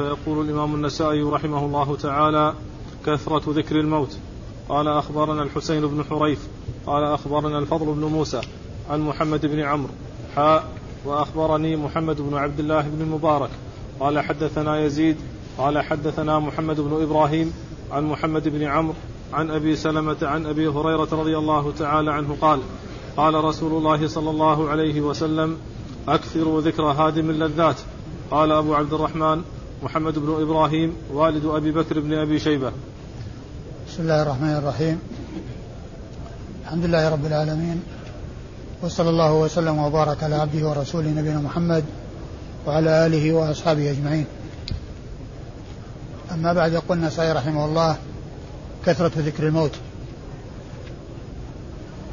فيقول الإمام النسائي رحمه الله تعالى كثرة ذكر الموت. قال أخبرنا الحسين بن حريث. قال أخبرنا الفضل بن موسى عن محمد بن عمرو. حاء وأخبرني محمد بن عبد الله بن المبارك. قال حدثنا يزيد. قال حدثنا محمد بن إبراهيم عن محمد بن عمرو عن أبي سلمة عن أبي هريرة رضي الله تعالى عنه قال قال رسول الله صلى الله عليه وسلم أكثروا ذكر هادم اللذات. قال أبو عبد الرحمن محمد بن إبراهيم والد أبي بكر بن أبي شيبة. بسم الله الرحمن الرحيم. الحمد لله رب العالمين. وصلى الله وسلم وبارك على عبده ورسوله نبينا محمد وعلى آله وأصحابه أجمعين. أما بعد يقول النسائي رحمه الله كثرة ذكر الموت.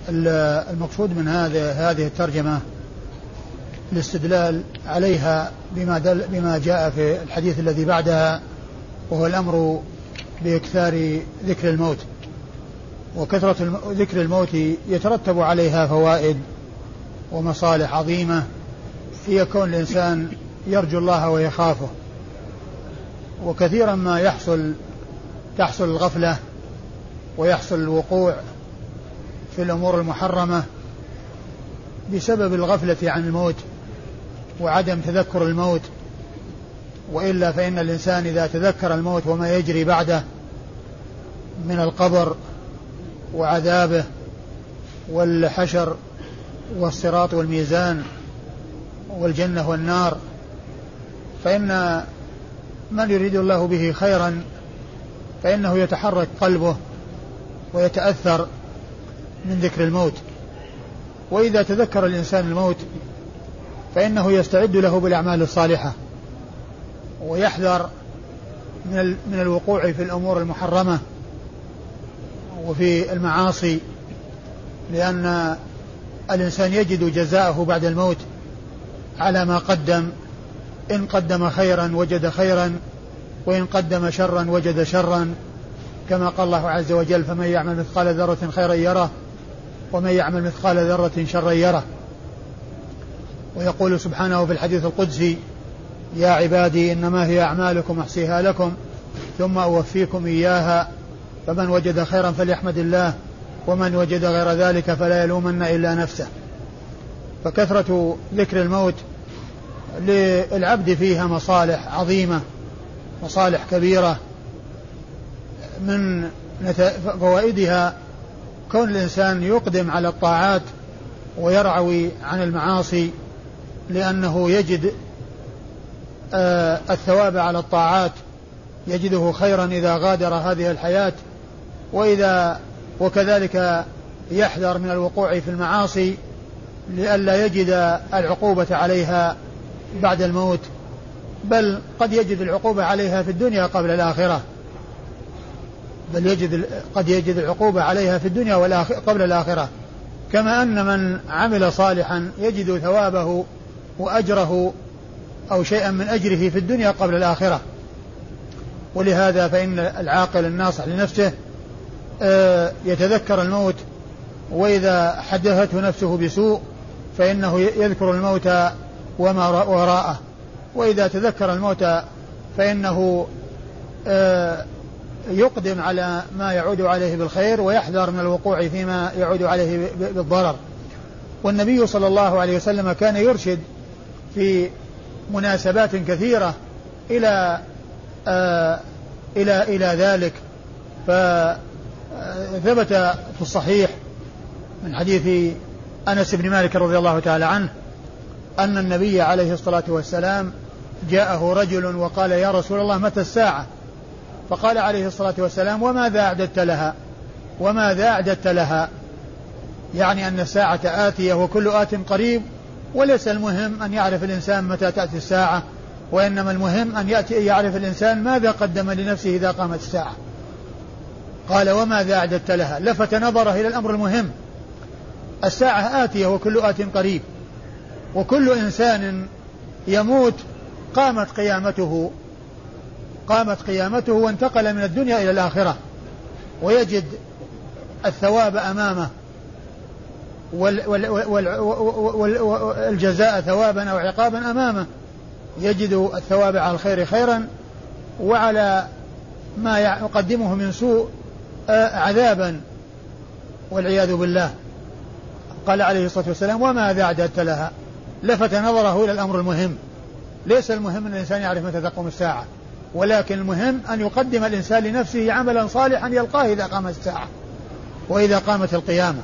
المقصود من هذا هذه الترجمة الاستدلال عليها بما, دل بما جاء في الحديث الذي بعدها وهو الأمر بإكثار ذكر الموت. وكثرة ذكر الموت يترتب عليها فوائد ومصالح عظيمة هي كون الإنسان يرجو الله ويخافه. وكثيرا ما يحصل تحصل الغفلة ويحصل الوقوع في الأمور المحرمة بسبب الغفلة عن الموت. وعدم تذكر الموت وإلا فإن الإنسان إذا تذكر الموت وما يجري بعده من القبر وعذابه والحشر والصراط والميزان والجنة والنار فإن من يريد الله به خيرا فإنه يتحرك قلبه ويتأثر من ذكر الموت. وإذا تذكر الإنسان الموت فإنه يستعد له بالأعمال الصالحة ويحذر من من الوقوع في الأمور المحرمة وفي المعاصي لأن الإنسان يجد جزاءه بعد الموت على ما قدم. إن قدم خيرا وجد خيرا وإن قدم شرا وجد شرا. كما قال الله عز وجل فمن يعمل مثقال ذرة خيرا يره ومن يعمل مثقال ذرة شرا يره. ويقول سبحانه في الحديث القدسي يا عبادي إنما هي أعمالكم أحصيها لكم ثم أوفيكم إياها فمن وجد خيرا فليحمد الله ومن وجد غير ذلك فلا يلومن إلا نفسه. فكثرة ذكر الموت للعبد فيها مصالح عظيمة مصالح كبيرة من فوائدها كون الإنسان يقدم على الطاعات ويرعوي عن المعاصي لأنه يجد آه الثواب على الطاعات يجده خيرا إذا غادر هذه الحياة وإذا وكذلك يحذر من الوقوع في المعاصي لئلا يجد العقوبة عليها بعد الموت. بل قد يجد العقوبة عليها في الدنيا قبل الآخرة. بل يجد قد يجد العقوبة عليها في الدنيا قبل الآخرة. كما أن من عمل صالحا يجد ثوابه وأجره أو شيئا من أجره في الدنيا قبل الآخرة. ولهذا فإن العاقل الناصح لنفسه آه، يتذكر الموت وإذا حدثته نفسه بسوء فإنه يذكر الموت وما وراءه. وإذا تذكر الموت فإنه آه، يقدم على ما يعود عليه بالخير ويحذر من الوقوع فيما يعود عليه بالضرر. والنبي صلى الله عليه وسلم كان يرشد في مناسبات كثيرة إلى آه إلى إلى ذلك. فثبت في الصحيح من حديث أنس بن مالك رضي الله تعالى عنه أن النبي عليه الصلاة والسلام جاءه رجل وقال يا رسول الله متى الساعة؟ فقال عليه الصلاة والسلام وماذا أعددت لها؟ وماذا أعددت لها؟ يعني أن الساعة آتية وكل آت قريب وليس المهم أن يعرف الإنسان متى تأتي الساعة وإنما المهم أن يأتي يعرف الإنسان ماذا قدم لنفسه إذا قامت الساعة. قال وماذا أعددت لها؟ لفت نظره إلى الأمر المهم. الساعة آتية وكل آت قريب وكل إنسان يموت قامت قيامته قامت قيامته وانتقل من الدنيا إلى الآخرة ويجد الثواب أمامه. والجزاء ثوابا أو عقابا أمامه. يجد الثواب على الخير خيرا وعلى ما يقدمه من سوء آه، عذابا. والعياذ بالله. قال عليه الصلاة والسلام وماذا أعددت لها. لفت نظره إلى الأمر المهم. ليس المهم أن الإنسان يعرف متى تقوم الساعة ولكن المهم أن يقدم الإنسان لنفسه عملا صالحا يلقاه إذا قامت الساعة وإذا قامت القيامة.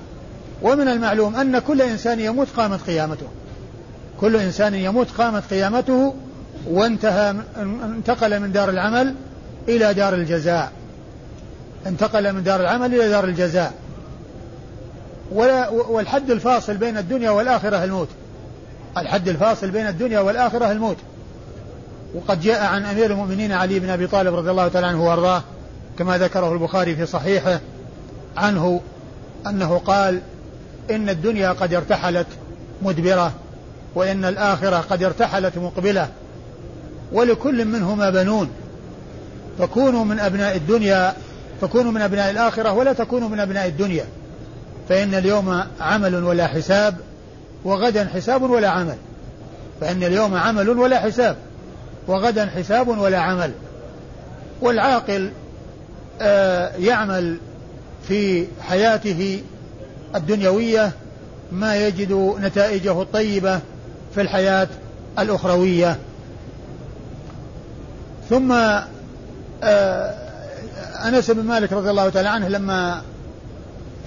ومن المعلوم أن كل إنسان يموت قامت قيامته. كل إنسان يموت قامت قيامته وانتهى انتقل من دار العمل إلى دار الجزاء. انتقل من دار العمل إلى دار الجزاء. ولا والحد الفاصل بين الدنيا والآخرة الموت. الحد الفاصل بين الدنيا والآخرة الموت. وقد جاء عن أمير المؤمنين علي بن أبي طالب رضي الله تعالى عنه وأرضاه كما ذكره البخاري في صحيحه عنه أنه قال إن الدنيا قد ارتحلت مدبرة وإن الآخرة قد ارتحلت مقبلة ولكل منهما بنون. فكونوا من أبناء الدنيا فكونوا من أبناء الآخرة ولا تكونوا من أبناء الدنيا. فإن اليوم عمل ولا حساب وغدا حساب ولا عمل. فإن اليوم عمل ولا حساب وغدا حساب ولا عمل. والعاقل آه يعمل في حياته الدنيوية ما يجد نتائجه الطيبة في الحياة الأخروية. ثم آه أنس بن مالك رضي الله تعالى عنه لما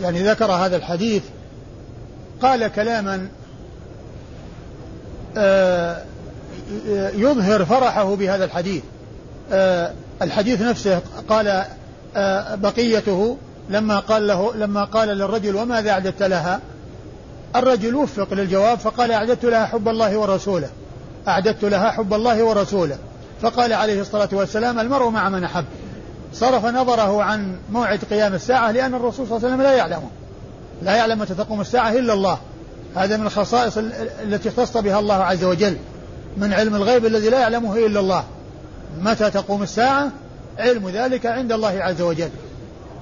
يعني ذكر هذا الحديث قال كلاما آه يظهر فرحه بهذا الحديث. آه الحديث نفسه قال آه بقيته لما قال له لما قال للرجل وماذا أعددت لها؟ الرجل وفق للجواب فقال أعددت لها حب الله ورسوله. أعددت لها حب الله ورسوله. فقال عليه الصلاة والسلام المرء مع من أحب. صرف نظره عن موعد قيام الساعة لأن الرسول صلى الله عليه وسلم لا يعلمه لا يعلم متى تقوم الساعة إلا الله. هذا من الخصائص التي اختص بها الله عز وجل. من علم الغيب الذي لا يعلمه إلا الله. متى تقوم الساعة؟ علم ذلك عند الله عز وجل.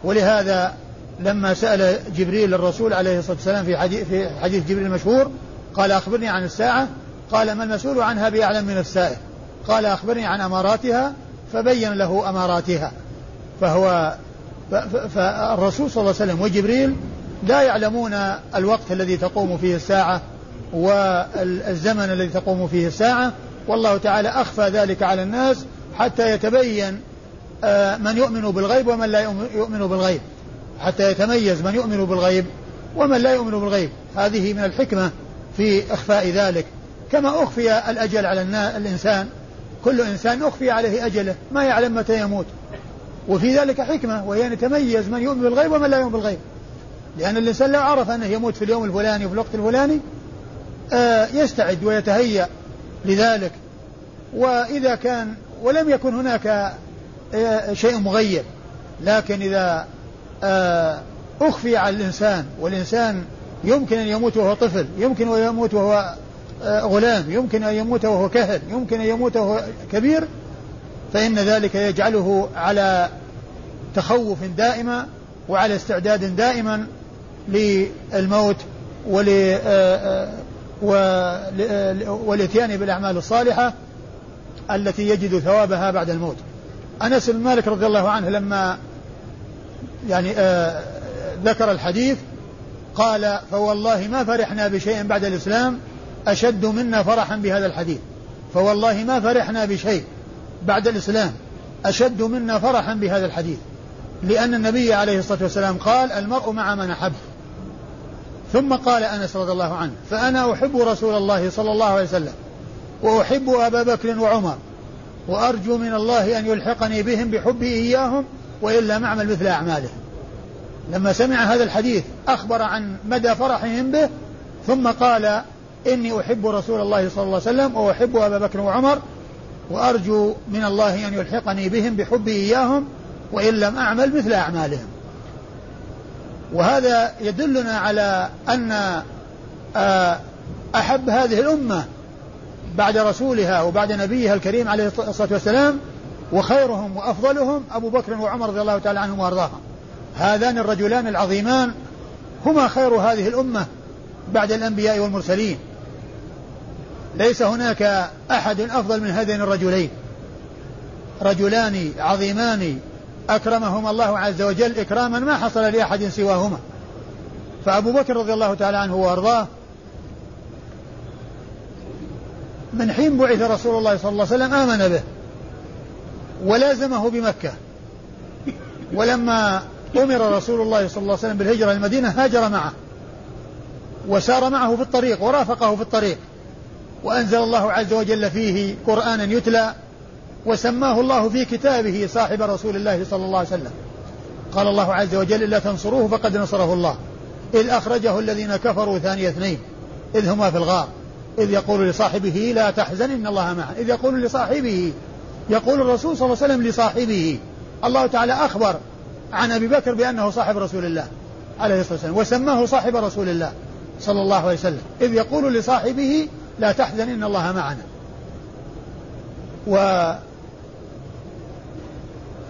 ولهذا لما سأل جبريل الرسول عليه الصلاة والسلام في حديث, في حديث جبريل المشهور قال أخبرني عن الساعة قال ما المسؤول عنها بأعلم من السائل؟ قال أخبرني عن أماراتها فبين له أماراتها. فهو فالرسول صلى الله عليه وسلم وجبريل لا يعلمون الوقت الذي تقوم فيه الساعة والزمن الذي تقوم فيه الساعة والله تعالى أخفى ذلك على الناس حتى يتبين من يؤمن بالغيب ومن لا يؤمن بالغيب. حتى يتميز من يؤمن بالغيب ومن لا يؤمن بالغيب. هذه من الحكمة في إخفاء ذلك. كما أخفي الأجل على الإنسان. كل إنسان أخفي عليه أجله. ما يعلم متى يموت. وفي ذلك حكمة وهي أن يتميز من يؤمن بالغيب ومن لا يؤمن بالغيب. لأن الإنسان لو عرف أنه يموت في اليوم الفلاني وفي الوقت الفلاني. آه، يستعد ويتهيأ لذلك. وإذا كان ولم يكن هناك آه، شيء مغيب لكن إذا آه، أخفي على الإنسان والإنسان يمكن أن يموت وهو طفل يمكن أن يموت وهو غلام يمكن أن يموت وهو كهل يمكن أن يموت وهو كبير فإن ذلك يجعله على تخوف دائما وعلى استعداد دائما للموت ول والإتيان بالأعمال الصالحة التي يجد ثوابها بعد الموت. أنس بن مالك رضي الله عنه لما يعني آه ذكر الحديث قال فوالله ما فرحنا بشيء بعد الإسلام أشد منا فرحا بهذا الحديث. فوالله ما فرحنا بشيء بعد الإسلام أشد منا فرحا بهذا الحديث. لأن النبي عليه الصلاة والسلام قال المرء مع من أحب. ثم قال أنس رضي الله عنه فأنا أحب رسول الله صلى الله عليه وسلم وأحب أبا بكر وعمر وأرجو من الله أن يلحقني بهم بحبي إياهم وإلا معمل مثل أعمالهم. لما سمع هذا الحديث أخبر عن مدى فرحهم به ثم قال إني أحب رسول الله صلى الله عليه وسلم وأحب أبا بكر وعمر وأرجو من الله أن يلحقني بهم بحبي إياهم وإن لم أعمل مثل أعمالهم. وهذا يدلنا على أن آه، أحب هذه الأمة بعد رسولها وبعد نبيها الكريم عليه الصلاة والسلام وخيرهم وأفضلهم أبو بكر وعمر رضي الله تعالى عنهم وأرضاهم. هذان الرجلان العظيمان هما خير هذه الأمة بعد الأنبياء والمرسلين. ليس هناك أحد أفضل من هذين الرجلين. رجلان عظيمان أكرمهما الله عز وجل إكراما ما حصل لأحد سواهما. فأبو بكر رضي الله تعالى عنه وأرضاه من حين بعث رسول الله صلى الله عليه وسلم آمن به ولازمه بمكة. ولما أمر رسول الله صلى الله عليه وسلم بالهجرة المدينة هاجر معه وسار معه في الطريق ورافقه في الطريق. وأنزل الله عز وجل فيه قرآنا يتلى وسماه الله في كتابه صاحب رسول الله صلى الله عليه وسلم. قال الله عز وجل إلا تنصروه فقد نصره الله. إذ أخرجه الذين كفروا ثاني اثنين. إذ هما في الغار. إذ يقول لصاحبه لا تحزن إن الله معه إذ يقول لصاحبه يقول الرسول صلى الله عليه وسلم لصاحبه الله تعالى أخبر عن أبي بكر بأنه صاحب رسول الله عليه الصلاة والسلام وسماه صاحب رسول الله صلى الله عليه وسلم. إذ يقول لصاحبه لا تحزن إن الله معنا. و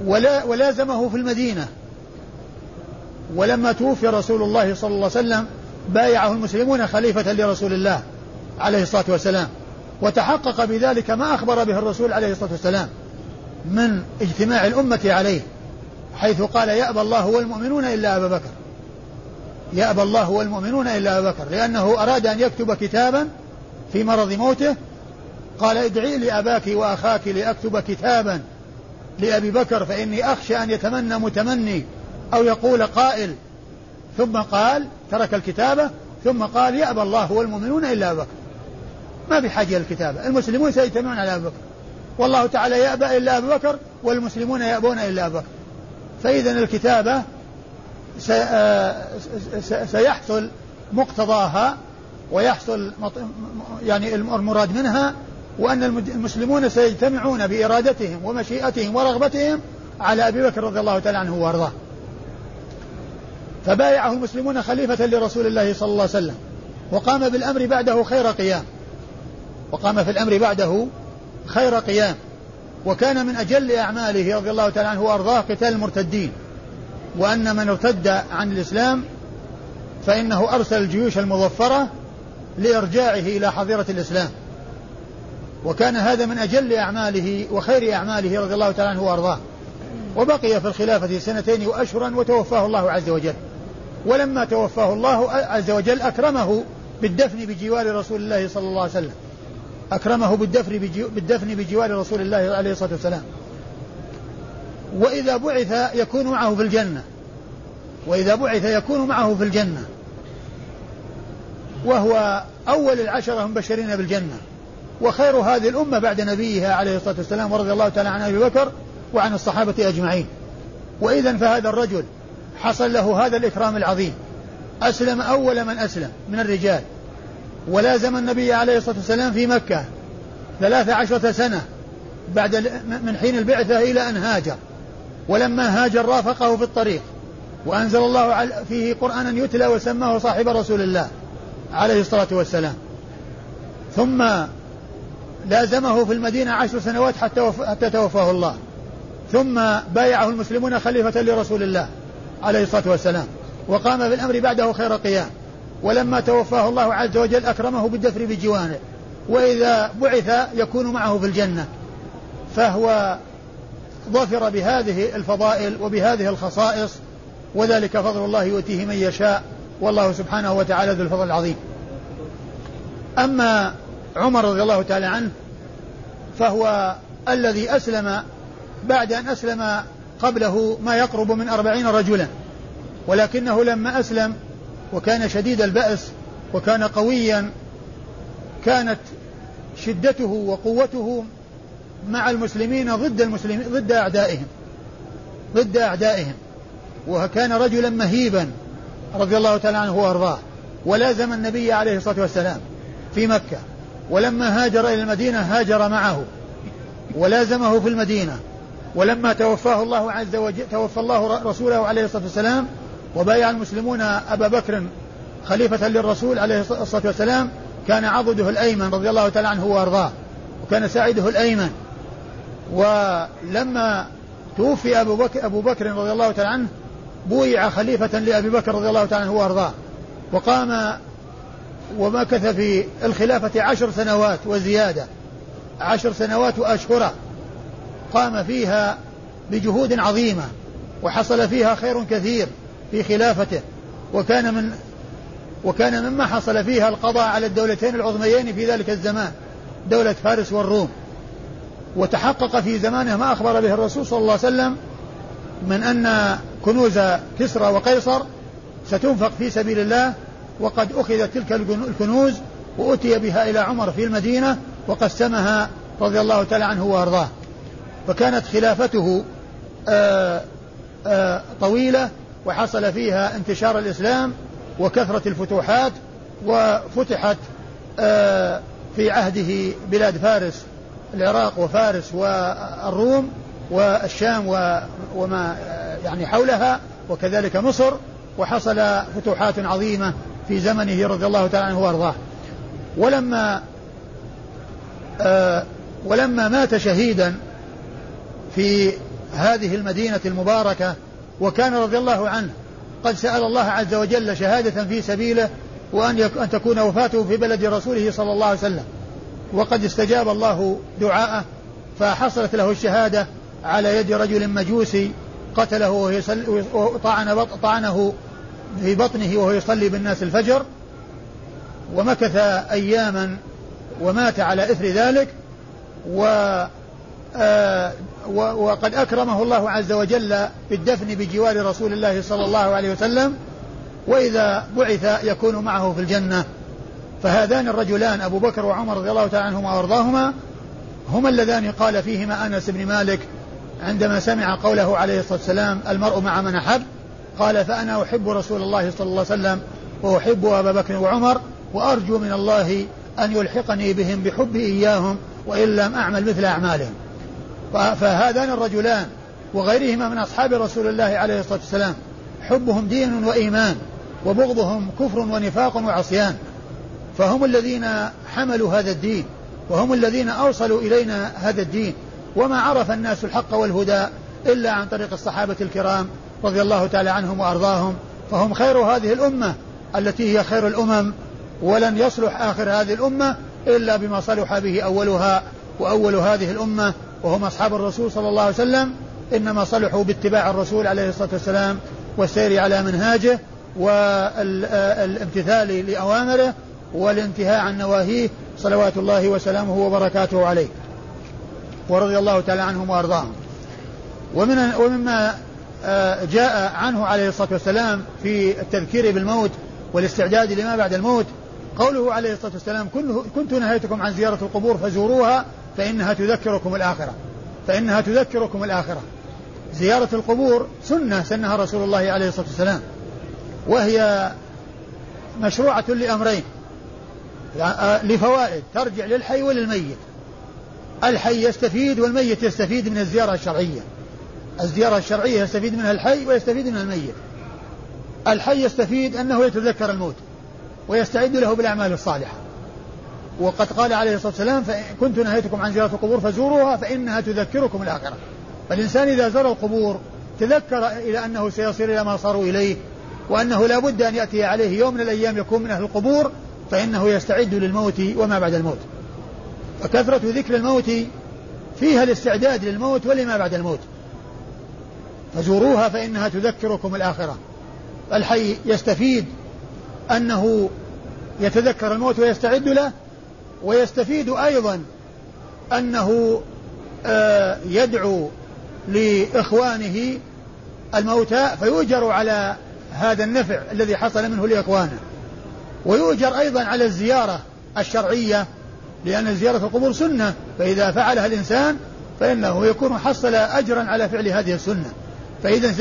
ولا ولازمه في المدينة. ولما توفي رسول الله صلى الله عليه وسلم بايعه المسلمون خليفة لرسول الله. عليه الصلاة والسلام. وتحقق بذلك ما أخبر به الرسول عليه الصلاة والسلام من اجتماع الأمة عليه حيث قال يأبى الله والمؤمنون إلا أبا بكر. يأبى الله والمؤمنون إلا أبا بكر لأنه أراد أن يكتب كتابا في مرض موته. قال ادعي لأباك وأخاك لأكتب كتابا لأبي بكر فإني أخشى أن يتمنى متمني أو يقول قائل. ثم قال ترك الكتابة. ثم قال يأبى الله والمؤمنون إلا أبا بكر. ما بحاجة للكتابة. المسلمون سيجتمعون على أبي بكر. والله تعالى يأبى إلا أبو بكر والمسلمون يأبون إلا أبو بكر. فإذا الكتابة آه، سيحصل مقتضاها ويحصل يعني المراد منها وأن المسلمون سيجتمعون بإرادتهم ومشيئتهم ورغبتهم على أبي بكر رضي الله تعالى عنه وأرضاه. فبايعه المسلمون خليفة لرسول الله صلى الله عليه وسلم وقام بالأمر بعده خير قيام. وقام في الأمر بعده خير قيام. وكان من أجل أعماله رضي الله تعالى عنه وأرضاه قتال المرتدين. وأن من ارتد عن الإسلام فإنه أرسل الجيوش المظفرة لإرجاعه إلى حظيرة الإسلام. وكان هذا من أجل أعماله وخير أعماله رضي الله تعالى عنه وأرضاه. وبقي في الخلافة سنتين وأشهرا وتوفاه الله عز وجل. ولما توفاه الله عز وجل أكرمه بالدفن بجوار رسول الله صلى الله عليه وسلم. أكرمه بالدفن, بالدفن بجوار رسول الله عليه الصلاة والسلام. وإذا بعث يكون معه في الجنة. وإذا بعث يكون معه في الجنة. وهو أول العشرة المبشرين بالجنة. وخير هذه الأمة بعد نبيها عليه الصلاة والسلام ورضي الله تعالى عن أبي بكر وعن الصحابة أجمعين. وإذا فهذا الرجل حصل له هذا الإكرام العظيم. أسلم أول من أسلم من الرجال. ولازم النبي عليه الصلاة والسلام في مكة ثلاث عشرة سنة بعد من حين البعثة إلى أن هاجر. ولما هاجر رافقه في الطريق وأنزل الله فيه قرآنا يتلى وسماه صاحب رسول الله عليه الصلاة والسلام. ثم لازمه في المدينة عشر سنوات حتى, حتى توفاه الله. ثم بايعه المسلمون خليفة لرسول الله عليه الصلاة والسلام. وقام بالأمر بعده خير قيام ولما توفاه الله عز وجل أكرمه بالدفر بجوانه وإذا بعث يكون معه في الجنة. فهو ظفر بهذه الفضائل وبهذه الخصائص وذلك فضل الله يؤتيه من يشاء والله سبحانه وتعالى ذو الفضل العظيم. أما عمر رضي الله تعالى عنه فهو الذي أسلم بعد أن أسلم قبله ما يقرب من أربعين رجلا ولكنه لما أسلم وكان شديد البأس وكان قويا كانت شدته وقوته مع المسلمين ضد المسلمين ضد أعدائهم ضد أعدائهم. وكان رجلا مهيبا رضي الله تعالى عنه وأرضاه. ولازم النبي عليه الصلاة والسلام في مكة. ولما هاجر إلى المدينة هاجر معه. ولازمه في المدينة. ولما توفاه الله عز وجل توفى الله رسوله عليه الصلاة والسلام وبايع المسلمون أبا بكر خليفة للرسول عليه الصلاة والسلام كان عضده الأيمن رضي الله تعالى عنه وأرضاه وكان ساعده الأيمن. ولما توفي أبو بكر, أبو بكر رضي الله تعالى عنه بويع خليفة لأبي بكر رضي الله تعالى عنه وأرضاه. وقام ومكث في الخلافة عشر سنوات وزيادة عشر سنوات وأشهرا قام فيها بجهود عظيمة وحصل فيها خير كثير. في خلافته وكان من وكان مما حصل فيها القضاء على الدولتين العظميين في ذلك الزمان دولة فارس والروم. وتحقق في زمانه ما أخبر به الرسول صلى الله عليه وسلم من أن كنوز كسرى وقيصر ستنفق في سبيل الله وقد أخذت تلك الكنوز وأتي بها إلى عمر في المدينة وقسمها رضي الله تعالى عنه وأرضاه. فكانت خلافته آآ آآ طويلة وحصل فيها انتشار الإسلام وكثرة الفتوحات وفتحت في عهده بلاد فارس العراق وفارس والروم والشام وما يعني حولها وكذلك مصر وحصل فتوحات عظيمة في زمنه رضي الله تعالى عنه وأرضاه. ولما آه ولما مات شهيدا في هذه المدينة المباركة وكان رضي الله عنه. قد سأل الله عز وجل شهادة في سبيله وأن أن تكون وفاته في بلد رسوله صلى الله عليه وسلم. وقد استجاب الله دعاءه فحصلت له الشهادة على يد رجل مجوسي قتله وهو طعن طعنه في بطنه وهو يصلي بالناس الفجر. ومكث أياما ومات على إثر ذلك. و وقد أكرمه الله عز وجل بالدفن بجوار رسول الله صلى الله عليه وسلم وإذا بعث يكون معه في الجنة. فهذان الرجلان أبو بكر وعمر رضي الله تعالى عنهما وأرضاهما هما اللذان قال فيهما أنس بن مالك عندما سمع قوله عليه الصلاة والسلام المرء مع من أحب قال فأنا أحب رسول الله صلى الله عليه وسلم وأحب أبا بكر وعمر وأرجو من الله أن يلحقني بهم بحبي إياهم وإن لم أعمل مثل أعمالهم. فهذان الرجلان وغيرهما من أصحاب رسول الله عليه الصلاة والسلام. حبهم دين وإيمان وبغضهم كفر ونفاق وعصيان. فهم الذين حملوا هذا الدين وهم الذين أوصلوا إلينا هذا الدين. وما عرف الناس الحق والهدى إلا عن طريق الصحابة الكرام رضي الله تعالى عنهم وأرضاهم. فهم خير هذه الأمة التي هي خير الأمم ولن يصلح آخر هذه الأمة إلا بما صلح به أولها وأول هذه الأمة وهم أصحاب الرسول صلى الله عليه وسلم إنما صلحوا باتباع الرسول عليه الصلاة والسلام والسير على منهاجه والامتثال لأوامره والانتهاء عن نواهيه صلوات الله وسلامه وبركاته عليه. ورضي الله تعالى عنهم وأرضاهم. ومن ومما آه، جاء عنه عليه الصلاة والسلام في التذكير بالموت والاستعداد لما بعد الموت قوله عليه الصلاة والسلام كنت نهيتكم عن زيارة القبور فزوروها فإنها تذكركم الآخرة. فإنها تذكركم الآخرة. زيارة القبور سنة سنها رسول الله عليه الصلاة والسلام. وهي مشروعة لأمرين. لفوائد. ترجع للحي وللميت. الحي يستفيد والميت يستفيد من الزيارة الشرعية. الزيارة الشرعية يستفيد منها الحي ويستفيد منها الميت. الحي يستفيد أنه يتذكر الموت. ويستعد له بالأعمال الصالحة. وقد قال عليه الصلاة والسلام كنت نهيتكم عن زيارة القبور فزوروها فإنها تذكركم الآخرة. فالإنسان إذا زار القبور تذكر إلى أنه سيصير إلى ما صاروا إليه وأنه لا بد أن يأتي عليه يوم من الأيام يكون من أهل القبور فإنه يستعد للموت وما بعد الموت. فكثرة ذكر الموت فيها الاستعداد للموت ولما بعد الموت. فزوروها فإنها تذكركم الآخرة. الحي يستفيد أنه يتذكر الموت ويستعد له ويستفيد أيضا أنه آه، يدعو لإخوانه الموتى فيؤجر على هذا النفع الذي حصل منه لإخوانه. ويؤجر أيضا على الزيارة الشرعية لأن زيارة القبور سنة فإذا فعلها الإنسان فإنه يكون حصل أجرا على فعل هذه السنة. فإذا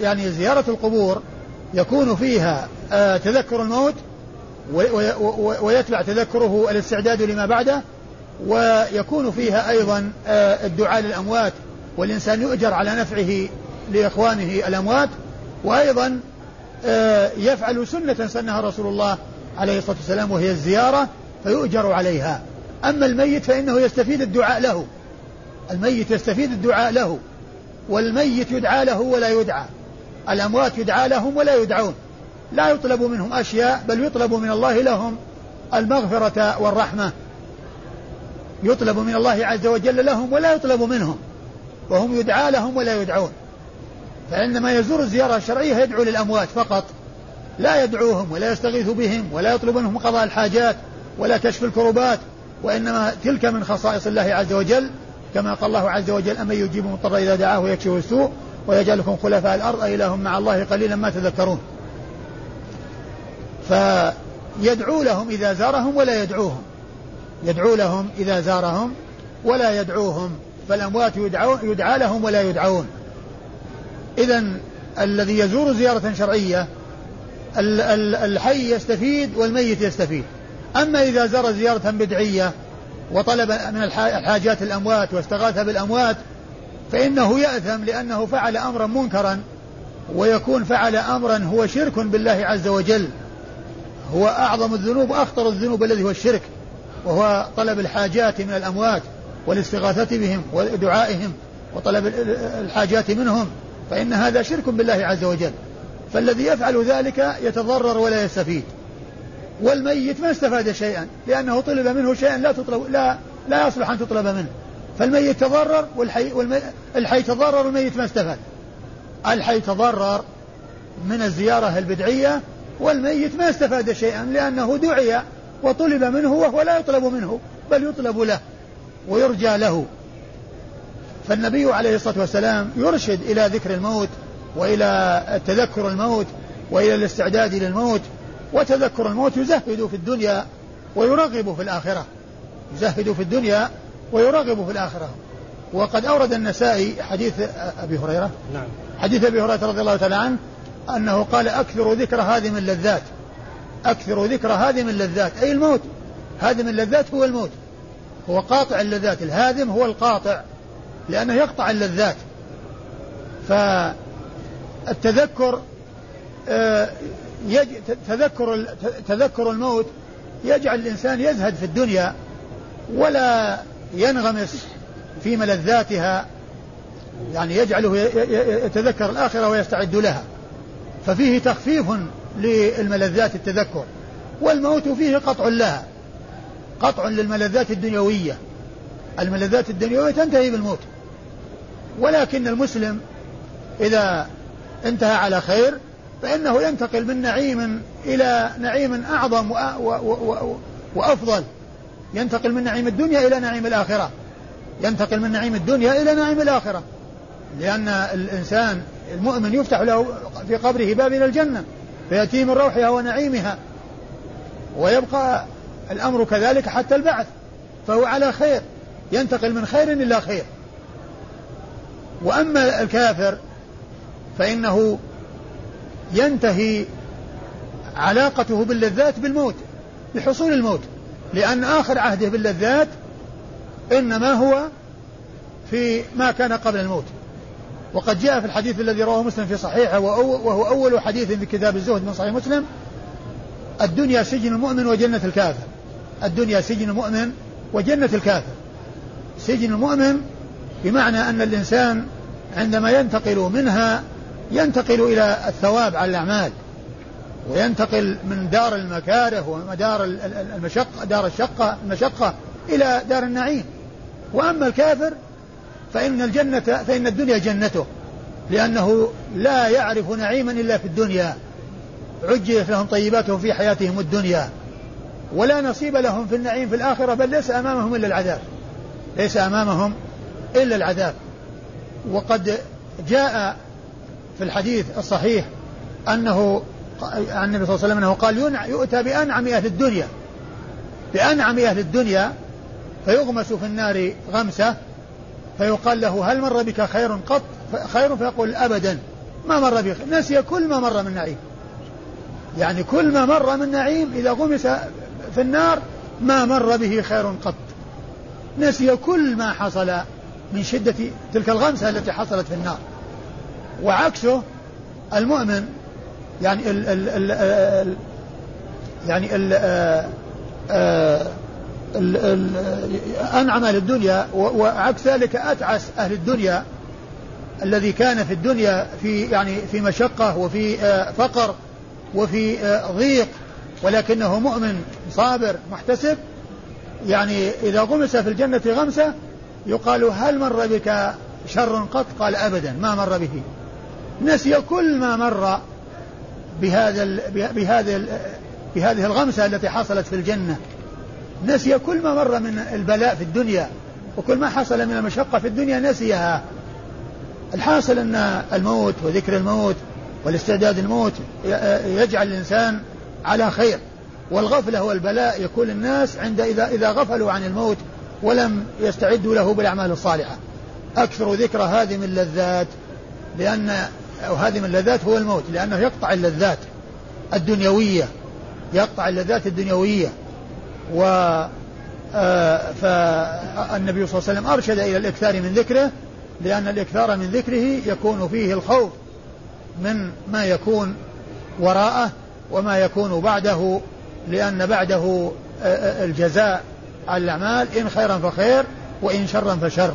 يعني زيارة القبور يكون فيها آه، تذكر الموت ويتبع تذكره الاستعداد لما بعده ويكون فيها أيضا آه، الدعاء للأموات والإنسان يؤجر على نفعه لإخوانه الأموات وأيضا آه، يفعل سنة سنها رسول الله عليه الصلاة والسلام وهي الزيارة فيؤجر عليها. أما الميت فإنه يستفيد الدعاء له. الميت يستفيد الدعاء له والميت يدعى له ولا يدعى. الأموات يدعى لهم ولا يدعون. لا يطلب منهم أشياء بل يطلب من الله لهم المغفرة والرحمة. يطلب من الله عز وجل لهم ولا يطلب منهم وهم يدعى لهم ولا يدعون. فعندما يزور الزيارة الشرعية يدعو للأموات فقط لا يدعوهم ولا يستغيث بهم ولا يطلب منهم قضاء الحاجات ولا كشف الكروبات وإنما تلك من خصائص الله عز وجل. كما قال الله عز وجل أمن يجيب المضطر إذا دعاه ويكشف السوء ويجعلكم خلفاء الأرض أإله مع الله قليلا ما تذكرون فيدعو لهم إذا زارهم ولا يدعوهم. يدعو لهم إذا زارهم ولا يدعوهم. فالأموات يدعو يدعى لهم ولا يدعون. إذا الذي يزور زيارة شرعية الحي يستفيد والميت يستفيد. أما إذا زار زيارة بدعية وطلب من الحاجات الأموات واستغاث بالأموات فإنه يأثم لأنه فعل أمرا منكرا ويكون فعل أمرا هو شرك بالله عز وجل. هو أعظم الذنوب وأخطر الذنوب الذي هو الشرك وهو طلب الحاجات من الأموات والاستغاثة بهم ودعائهم وطلب الحاجات منهم فإن هذا شرك بالله عز وجل. فالذي يفعل ذلك يتضرر ولا يستفيد. والميت ما استفاد شيئا لأنه طلب منه شيئا لا تطلب لا لا يصلح أن تطلب منه. فالميت تضرر والحي والمي الحي تضرر والميت ما استفاد. الحي تضرر من الزيارة البدعية والميت ما استفاد شيئا لأنه دعي وطلب منه وهو لا يطلب منه بل يطلب له ويرجى له. فالنبي عليه الصلاة والسلام يرشد إلى ذكر الموت وإلى تذكر الموت وإلى الاستعداد للموت وتذكر الموت يزهد في الدنيا ويرغب في الآخرة. يزهد في الدنيا ويرغب في الآخرة. وقد أورد النسائي حديث أبي هريرة. نعم. حديث أبي هريرة رضي الله تعالى عنه أنه قال أكثر ذكر هذه من اللذات أكثر ذكر هذه من اللذات أي الموت. هذه من اللذات هو الموت. هو قاطع اللذات. الهادم هو القاطع. لأنه يقطع اللذات. فالتذكر آه، تذكر تذكر الموت يجعل الإنسان يزهد في الدنيا ولا ينغمس في ملذاتها. يعني يجعله يتذكر الآخرة ويستعد لها. ففيه تخفيف للملذات التذكر والموت فيه قطع لها قطع للملذات الدنيوية. الملذات الدنيوية تنتهي بالموت. ولكن المسلم إذا انتهى على خير فإنه ينتقل من نعيم إلى نعيم أعظم وأفضل. ينتقل من نعيم الدنيا إلى نعيم الآخرة. ينتقل من نعيم الدنيا إلى نعيم الآخرة. لأن الإنسان المؤمن يفتح له في قبره باب إلى الجنة فيأتيه من روحها ونعيمها ويبقى الأمر كذلك حتى البعث فهو على خير ينتقل من خير إلى خير. وأما الكافر فإنه ينتهي علاقته باللذات بالموت بحصول الموت لأن آخر عهده باللذات إنما هو في ما كان قبل الموت. وقد جاء في الحديث الذي رواه مسلم في صحيحه وهو أول حديث في كتاب الزهد من صحيح مسلم الدنيا سجن المؤمن وجنة الكافر. الدنيا سجن المؤمن وجنة الكافر. سجن المؤمن بمعنى أن الإنسان عندما ينتقل منها ينتقل إلى الثواب على الأعمال وينتقل من دار المكاره ودار المشقة دار الشقة المشقة إلى دار النعيم. وأما الكافر فإن الجنة فإن الدنيا جنته لأنه لا يعرف نعيما إلا في الدنيا. عجلت لهم طيباتهم في حياتهم الدنيا. ولا نصيب لهم في النعيم في الآخرة بل ليس أمامهم إلا العذاب. ليس أمامهم إلا العذاب. وقد جاء في الحديث الصحيح أنه عن النبي صلى الله عليه وسلم أنه قال يؤتى بأنعم أهل الدنيا. بأنعم أهل الدنيا فيغمس في النار غمسة فيقال له هل مر بك خير قط؟ خير؟ فيقول أبدا. ما مر بي نسي كل ما مر من نعيم. يعني كل ما مر من نعيم إذا غمس في النار ما مر به خير قط. نسي كل ما حصل من شدة تلك الغمسة التي حصلت في النار. وعكسه المؤمن يعني ال ال ال ال يعني ال ال ال أنعم أهل الدنيا وعكس ذلك أتعس أهل الدنيا الذي كان في الدنيا في يعني في مشقة وفي فقر وفي ضيق ولكنه مؤمن صابر محتسب يعني إذا غمس في الجنة غمسة يقال هل مر بك شر قط؟ قال أبدا ما مر به. نسي كل ما مر بهذا ال بهذه الغمسة التي حصلت في الجنة. نسي كل ما مر من البلاء في الدنيا وكل ما حصل من المشقة في الدنيا نسيها. الحاصل أن الموت وذكر الموت والاستعداد الموت يجعل الإنسان على خير والغفلة والبلاء يكون الناس عند إذا إذا غفلوا عن الموت ولم يستعدوا له بالأعمال الصالحة. أكثر ذكر من اللذات لأن أو من اللذات هو الموت لأنه يقطع اللذات الدنيوية يقطع اللذات الدنيوية. و آه، فالنبي صلى الله عليه وسلم أرشد إلى الإكثار من ذكره لأن الإكثار من ذكره يكون فيه الخوف من ما يكون وراءه وما يكون بعده لأن بعده آه، آه، الجزاء على الأعمال إن خيرا فخير وإن شرا فشر.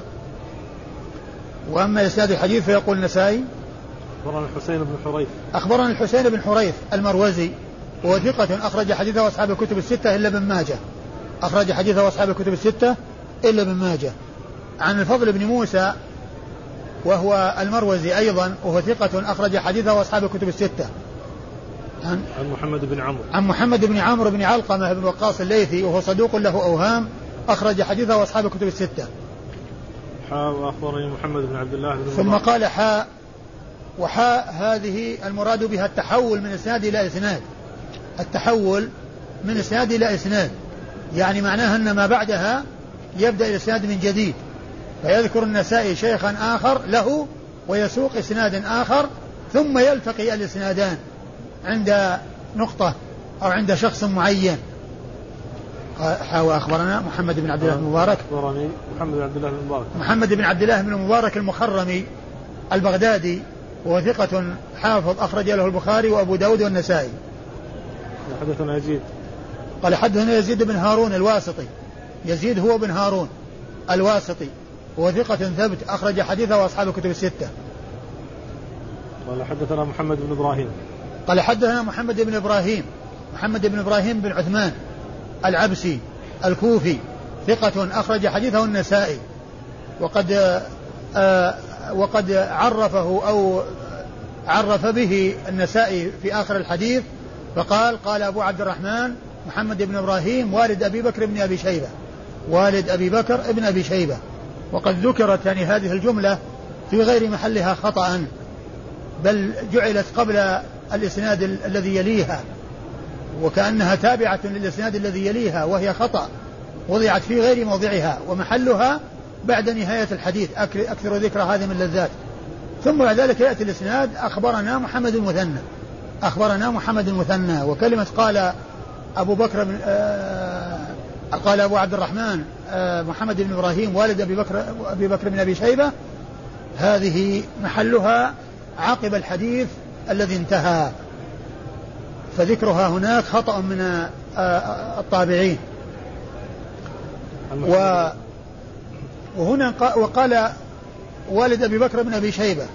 وأما إسناد الحديث فيقول النسائي أخبرنا الحسين بن حريث. أخبرنا الحسين بن حريث المروزي وهو ثقة أخرج حديثه أصحاب الكتب الستة إلا ابن ماجه. أخرج حديثه أصحاب الكتب الستة إلا ابن ماجه. عن الفضل بن موسى وهو المروزي أيضا وهو ثقة أخرج حديثه أصحاب الكتب الستة. عن عن محمد بن عمرو. عن محمد بن عمرو بن علقمة بن وقاص الليثي وهو صدوق له أوهام أخرج حديثه أصحاب الكتب الستة. حاء وأخبرني محمد بن عبد الله بن ثم قال حاء وحاء هذه المراد بها التحول من إسناد إلى إسناد التحول من إسناد إلى إسناد. يعني معناها أن ما بعدها يبدأ الإسناد من جديد. فيذكر النسائي شيخا آخر له ويسوق إسناد آخر ثم يلتقي الإسنادان عند نقطة أو عند شخص معين. حاوى أخبرنا محمد بن عبد الله بن مبارك. أخبرني محمد بن عبد الله بن مبارك. محمد بن عبد الله بن مبارك المخرمي البغدادي وهو ثقة حافظ أخرج له البخاري وأبو داود والنسائي. حدثنا يزيد. قال حدثنا يزيد بن هارون الواسطي. يزيد هو بن هارون الواسطي. وهو ثقة ثبت أخرج حديثه وأصحاب الكتب الستة. قال حدثنا محمد بن إبراهيم. قال حدثنا محمد بن إبراهيم. محمد بن إبراهيم بن عثمان العبسي الكوفي ثقة أخرج حديثه النسائي. وقد آه وقد عرفه أو عرف به النسائي في آخر الحديث. فقال قال أبو عبد الرحمن محمد بن إبراهيم والد أبي بكر بن أبي شيبة. والد أبي بكر ابن أبي شيبة. وقد ذكرت يعني هذه الجملة في غير محلها خطأ بل جعلت قبل الإسناد الذي يليها وكأنها تابعة للإسناد الذي يليها وهي خطأ وضعت في غير موضعها ومحلها بعد نهاية الحديث أكثر ذكر هذه من اللذات ثم بعد ذلك يأتي الإسناد أخبرنا محمد المثنى. أخبرنا محمد المثنى وكلمة قال أبو بكر بن آه قال أبو عبد الرحمن آه محمد بن إبراهيم والد أبي بكر أبي بكر بن أبي شيبة. هذه محلها عقب الحديث الذي انتهى. فذكرها هناك خطأ من آه، الطابعين. و وهنا وقال والد أبي بكر بن أبي شيبة.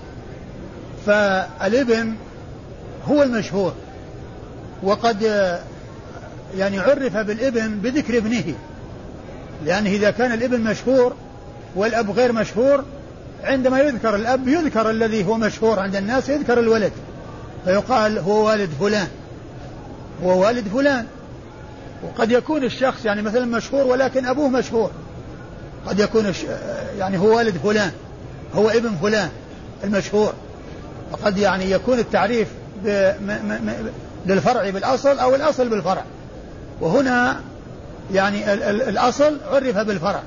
فالابن هو المشهور. وقد يعني عرف بالابن بذكر ابنه. لأنه إذا كان الابن مشهور والأب غير مشهور عندما يذكر الأب يذكر الذي هو مشهور عند الناس يذكر الولد. فيقال هو والد فلان. هو والد فلان. وقد يكون الشخص يعني مثلا مشهور ولكن أبوه مشهور. قد يكون يعني هو والد فلان. هو ابن فلان المشهور. وقد يعني يكون التعريف للفرع بالأصل أو الأصل بالفرع. وهنا يعني الأصل عرف بالفرع.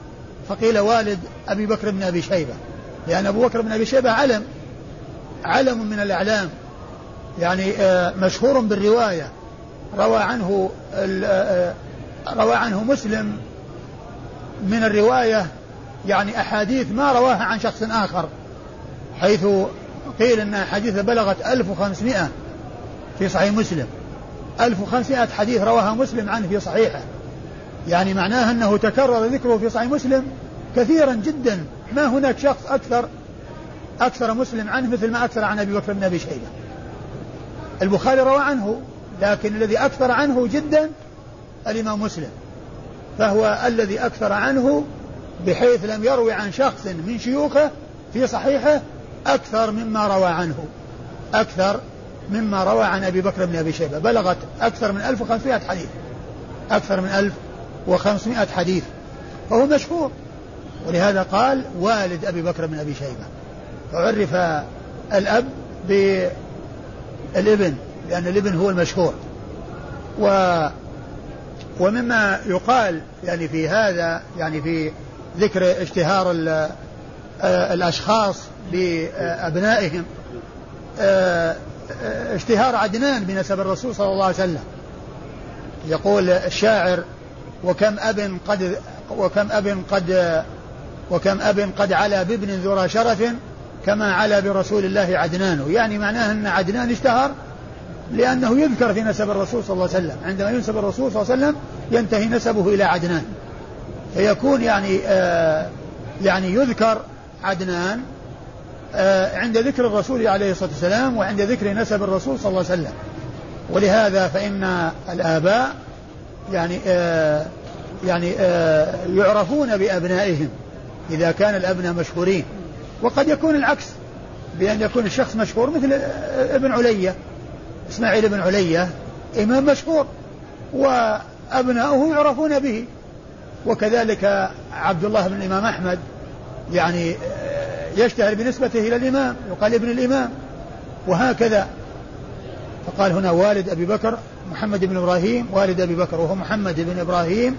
فقيل والد أبي بكر بن أبي شيبة. لأن أبو بكر بن أبي شيبة علم. علم من الأعلام. يعني آه، مشهور بالرواية. روى عنه آه، روى عنه مسلم من الرواية. يعني أحاديث ما رواها عن شخص آخر. حيث قيل أن أحاديث بلغت 1500 في صحيح مسلم. 1500 حديث رواها مسلم عنه في صحيحه. يعني معناه أنه تكرر ذكره في صحيح مسلم كثيرا جدا. ما هناك شخص أكثر أكثر مسلم عنه مثل ما أكثر عن أبي بكر بن أبي شيبة. البخاري روى عنه لكن الذي أكثر عنه جدا الإمام مسلم. فهو الذي أكثر عنه بحيث لم يروي عن شخص من شيوخه في صحيحه أكثر مما روى عنه. أكثر مما روى عن أبي بكر بن أبي شيبة. بلغت أكثر من 1500 حديث. أكثر من 1500 حديث. فهو مشهور. ولهذا قال والد أبي بكر بن أبي شيبة. فعرف الأب بالابن لأن الابن هو المشهور. و ومما يقال يعني في هذا يعني في ذكر اشتهار الأشخاص بأبنائهم اشتهار عدنان بنسب الرسول صلى الله عليه وسلم. يقول الشاعر وكم أب قد وكم أب قد وكم أب قد علا بابن ذرى شرف كما علا برسول الله عدنان. يعني معناه أن عدنان اشتهر لأنه يذكر في نسب الرسول صلى الله عليه وسلم. عندما ينسب الرسول صلى الله عليه وسلم ينتهي نسبه إلى عدنان. فيكون يعني آه يعني يذكر عدنان عند ذكر الرسول عليه الصلاة والسلام وعند ذكر نسب الرسول صلى الله عليه وسلم. ولهذا فإن الآباء يعني آه يعني آه يعرفون بأبنائهم إذا كان الأبناء مشهورين. وقد يكون العكس بأن يكون الشخص مشهور مثل ابن علية إسماعيل بن علية إمام مشهور وأبناؤه يعرفون به. وكذلك عبد الله بن الإمام أحمد يعني يشتهر بنسبته إلى الإمام يقال ابن الإمام وهكذا. فقال هنا والد أبي بكر محمد بن إبراهيم والد أبي بكر وهو محمد بن إبراهيم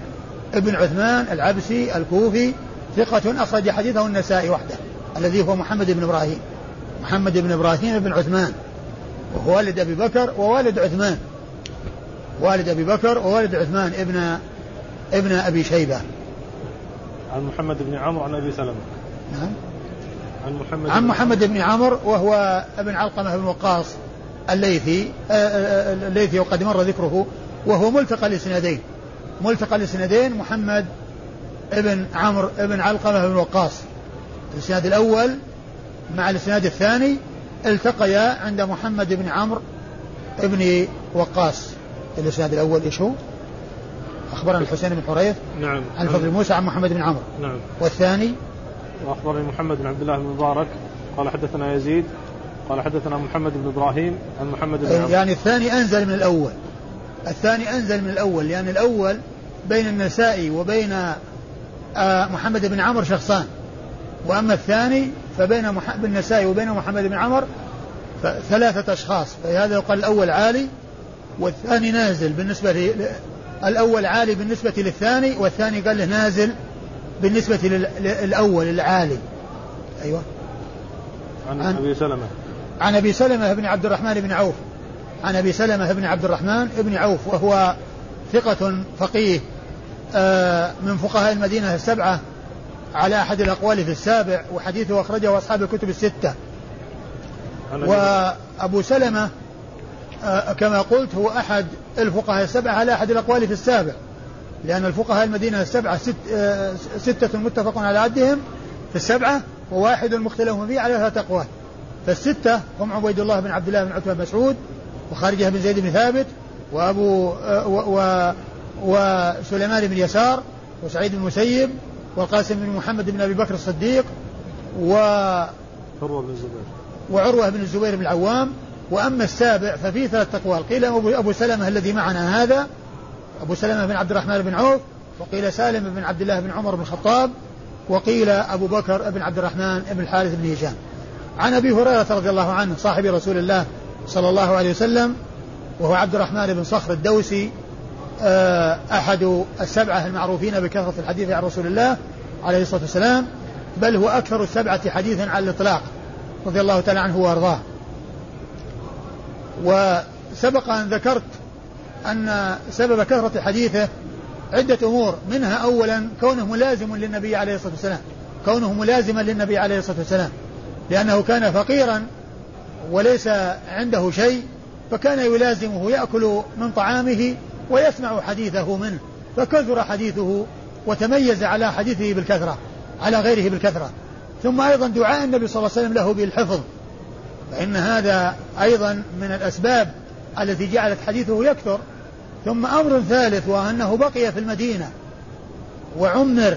ابن عثمان العبسي الكوفي ثقة أخرج حديثه النسائي وحده الذي هو محمد بن إبراهيم. محمد بن إبراهيم بن عثمان وهو والد أبي بكر ووالد عثمان. والد أبي بكر ووالد عثمان ابن ابن أبي شيبة. عن محمد بن عمرو عن أبي سلمة. نعم. عن محمد عن محمد بن عمرو وهو ابن علقمة بن وقاص الليثي آه، آه، آه، الليثي وقد مر ذكره وهو ملتقى الاسنادين ملتقى الاسنادين محمد ابن عمرو ابن علقمة بن وقاص. الإسناد الأول مع الإسناد الثاني التقيا عند محمد بن عمرو بن وقاص. الإسناد الأول إيش هو؟ أخبرنا الحسين بن حريث نعم. عن فضل موسى عن محمد بن عمرو. نعم. والثاني وأخبرني محمد بن عبد الله بن مبارك. قال حدثنا يزيد. قال حدثنا محمد بن إبراهيم. عن محمد بن عمرو. يعني الثاني أنزل من الأول. الثاني أنزل من الأول. لأن الأول بين النسائي وبين آه، محمد بن عمرو شخصان. وأما الثاني فبين محمد النسائي وبين محمد بن عمر ثلاثة أشخاص. فهذا يقال الأول عالي والثاني نازل بالنسبة. الأول عالي بالنسبة للثاني والثاني قال له نازل بالنسبة للأول العالي أيوة. عن, عن أبي سلمة. عن أبي سلمة بن عبد الرحمن بن عوف. عن أبي سلمة بن عبد الرحمن بن عوف وهو ثقة فقيه آه، من فقهاء المدينة السبعة على أحد الأقوال في السابع وحديثه أخرجه أصحاب الكتب الستة. وأبو سلمة آه، كما قلت هو أحد الفقهاء السبعة على أحد الأقوال في السابع. لأن الفقهاء المدينة السبعة ست آه، ستة متفق على عدهم في السبعة وواحد مختلف فيه على ثلاثة أقوال. فالستة هم عبيد الله بن عبد الله بن عتبة بن مسعود وخارجة بن زيد بن ثابت وأبو آه، و, و وسليمان بن يسار وسعيد بن المسيب والقاسم بن محمد بن أبي بكر الصديق و عروة بن الزبير. وعروة بن الزبير بن العوام. وأما السابع ففي ثلاث أقوال. قيل أبو سلمة الذي معنا هذا أبو سلمة بن عبد الرحمن بن عوف وقيل سالم بن عبد الله بن عمر بن الخطاب وقيل أبو بكر بن عبد الرحمن بن الحارث بن هشام. عن أبي هريرة رضي الله عنه صاحب رسول الله صلى الله عليه وسلم وهو عبد الرحمن بن صخر الدوسي آه، أحد السبعة المعروفين بكثرة الحديث عن رسول الله عليه الصلاة والسلام بل هو أكثر السبعة حديثا على الإطلاق رضي الله تعالى عنه وأرضاه. وسبق أن ذكرت أن سبب كثرة حديثه عدة أمور منها أولا كونه ملازم للنبي عليه الصلاة والسلام كونه ملازما للنبي عليه الصلاة والسلام لأنه كان فقيرا وليس عنده شيء فكان يلازمه يأكل من طعامه ويسمع حديثه منه فكثر حديثه وتميز على حديثه بالكثرة على غيره بالكثرة. ثم أيضا دعاء النبي صلى الله عليه وسلم له بالحفظ. فإن هذا أيضا من الأسباب التي جعلت حديثه يكثر. ثم أمر ثالث وأنه بقي في المدينة وعمر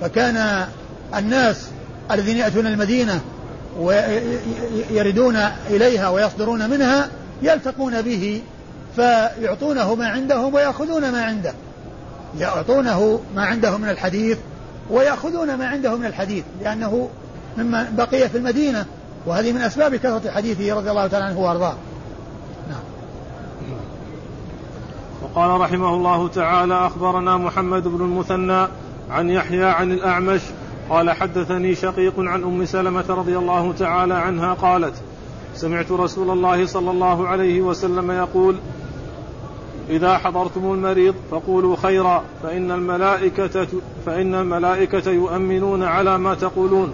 فكان الناس الذين يأتون المدينة ويردون إليها ويصدرون منها يلتقون به فيعطونه ما عندهم ويأخذون ما عنده. يعطونه ما عنده من الحديث ويأخذون ما عنده من الحديث لأنه مما بقي في المدينة وهذه من أسباب كثرة حديثه رضي الله تعالى عنه وأرضاه نعم وقال رحمه الله تعالى أخبرنا محمد بن المثنى عن يحيى عن الأعمش قال حدثني شقيق عن أم سلمة رضي الله تعالى عنها قالت سمعت رسول الله صلى الله عليه وسلم يقول إذا حضرتم المريض فقولوا خيرا فإن الملائكة فإن الملائكة يؤمنون على ما تقولون.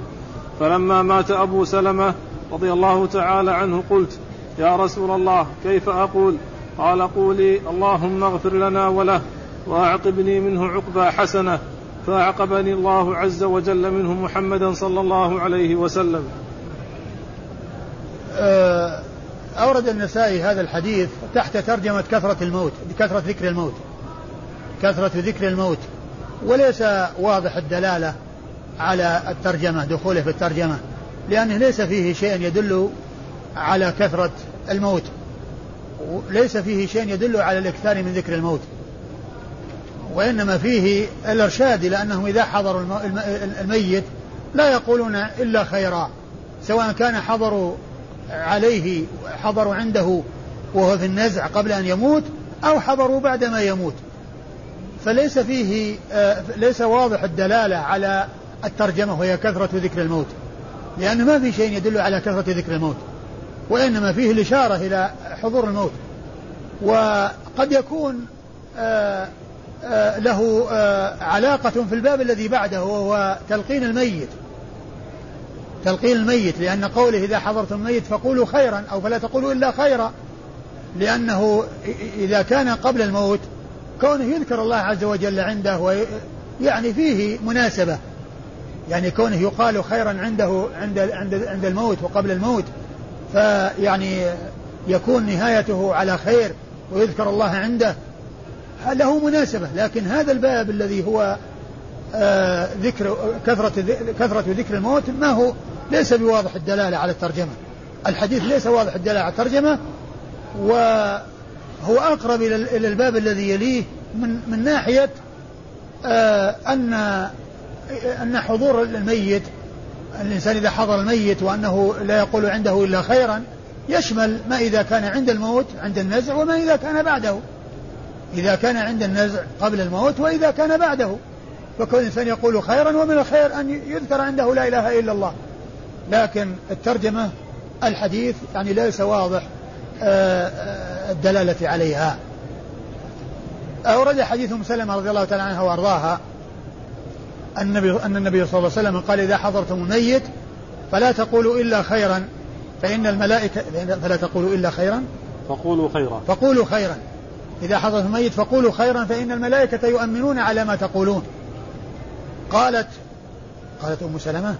فلما مات أبو سلمة رضي الله تعالى عنه قلت يا رسول الله كيف أقول؟ قال قولي اللهم اغفر لنا وله وأعقبني منه عقبى حسنة فأعقبني الله عز وجل منه محمدا صلى الله عليه وسلم. آه، أورد النسائي هذا الحديث تحت ترجمة كثرة الموت كثرة ذكر الموت كثرة ذكر الموت. وليس واضح الدلالة على الترجمة دخوله في الترجمة لأنه ليس فيه شيء يدل على كثرة الموت. ليس فيه شيء يدل على الإكثار من ذكر الموت وإنما فيه الإرشاد إلى أنهم إذا حضروا الميت لا يقولون إلا خيرا سواء كان حضروا عليه حضروا عنده وهو في النزع قبل أن يموت أو حضروا بعدما يموت. فليس فيه آه، ليس واضح الدلالة على الترجمة وهي كثرة ذكر الموت لأن ما في شيء يدل على كثرة ذكر الموت. وإنما فيه الإشارة إلى حضور الموت. وقد يكون آه، آه، له آه، علاقة في الباب الذي بعده وهو تلقين الميت. تلقين الميت لأن قوله إذا حضرتم الميت فقولوا خيرا أو فلا تقولوا إلا خيرا. لأنه إذا كان قبل الموت كونه يذكر الله عز وجل عنده ويعني فيه مناسبة. يعني كونه يقال خيرا عنده عند عند عند الموت وقبل الموت. فيعني يكون نهايته على خير ويذكر الله عنده له مناسبة لكن هذا الباب الذي هو آه ذكر كثرة كثرة ذكر الموت ما هو ليس بواضح الدلالة على الترجمة. الحديث ليس واضح الدلالة على الترجمة وهو أقرب إلى الباب الذي يليه من من ناحية آه أن أن حضور الميت الإنسان إذا حضر الميت وأنه لا يقول عنده إلا خيرا يشمل ما إذا كان عند الموت عند النزع وما إذا كان بعده. إذا كان عند النزع قبل الموت وإذا كان بعده. فكل إنسان يقول خيرا ومن الخير أن يذكر عنده لا إله إلا الله. لكن الترجمة الحديث يعني ليس واضح آه، آه، الدلالة عليها. أورد حديث أم سلمة رضي الله تعالى عنها وأرضاها. النبي أن النبي صلى الله عليه وسلم قال إذا حضرتم الميت فلا تقولوا إلا خيرا. فإن الملائكة فلا تقولوا إلا خيرا. فقولوا خيرا. فقولوا خيرا. إذا حضر الميت فقولوا خيرا فإن الملائكة يؤمنون على ما تقولون. قالت قالت أم سلمة.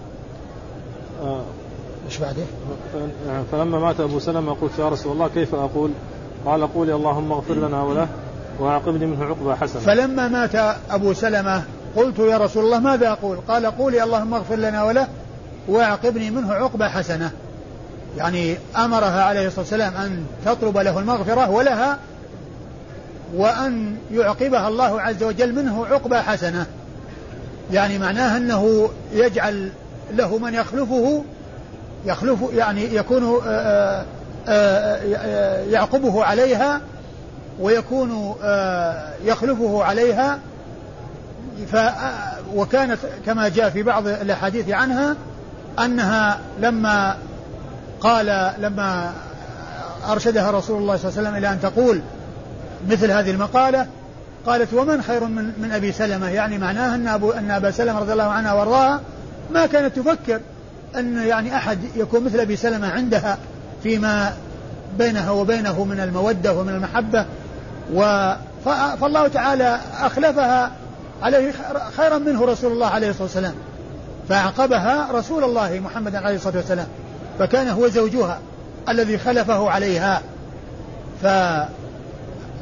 آه. إيش بعده؟ فلما مات أبو سلمة قلت يا رسول الله كيف أقول؟ قال قولي اللهم اغفر لنا وله وأعقبني منه عقبى حسنة. فلما مات أبو سلمة قلت يا رسول الله ماذا أقول؟ قال قولي اللهم اغفر لنا وله واعقبني منه عقبى حسنة. يعني أمرها عليه الصلاة والسلام أن تطلب له المغفرة ولها وأن يعقبها الله عز وجل منه عقبة حسنة يعني معناه أنه يجعل له من يخلفه يخلف يعني يكون آه، آه، آه، يعقبه عليها ويكون يخلفه عليها ف وكانت كما جاء في بعض الأحاديث عنها أنها لما قال لما أرشدها رسول الله صلى الله عليه وسلم إلى أن تقول مثل هذه المقالة قالت ومن خير من, من أبي سلمة؟ يعني معناه أن, أبو أن أبا سلمة رضي الله عنها وأرضاها ما كانت تفكر أن يعني أحد يكون مثل أبي سلمة عندها فيما بينها وبينه من المودة ومن المحبة و فالله تعالى أخلفها عليه خيرا منه رسول الله عليه الصلاة والسلام. فأعقبها رسول الله محمد عليه الصلاة والسلام. فكان هو زوجها الذي خلفه عليها. ف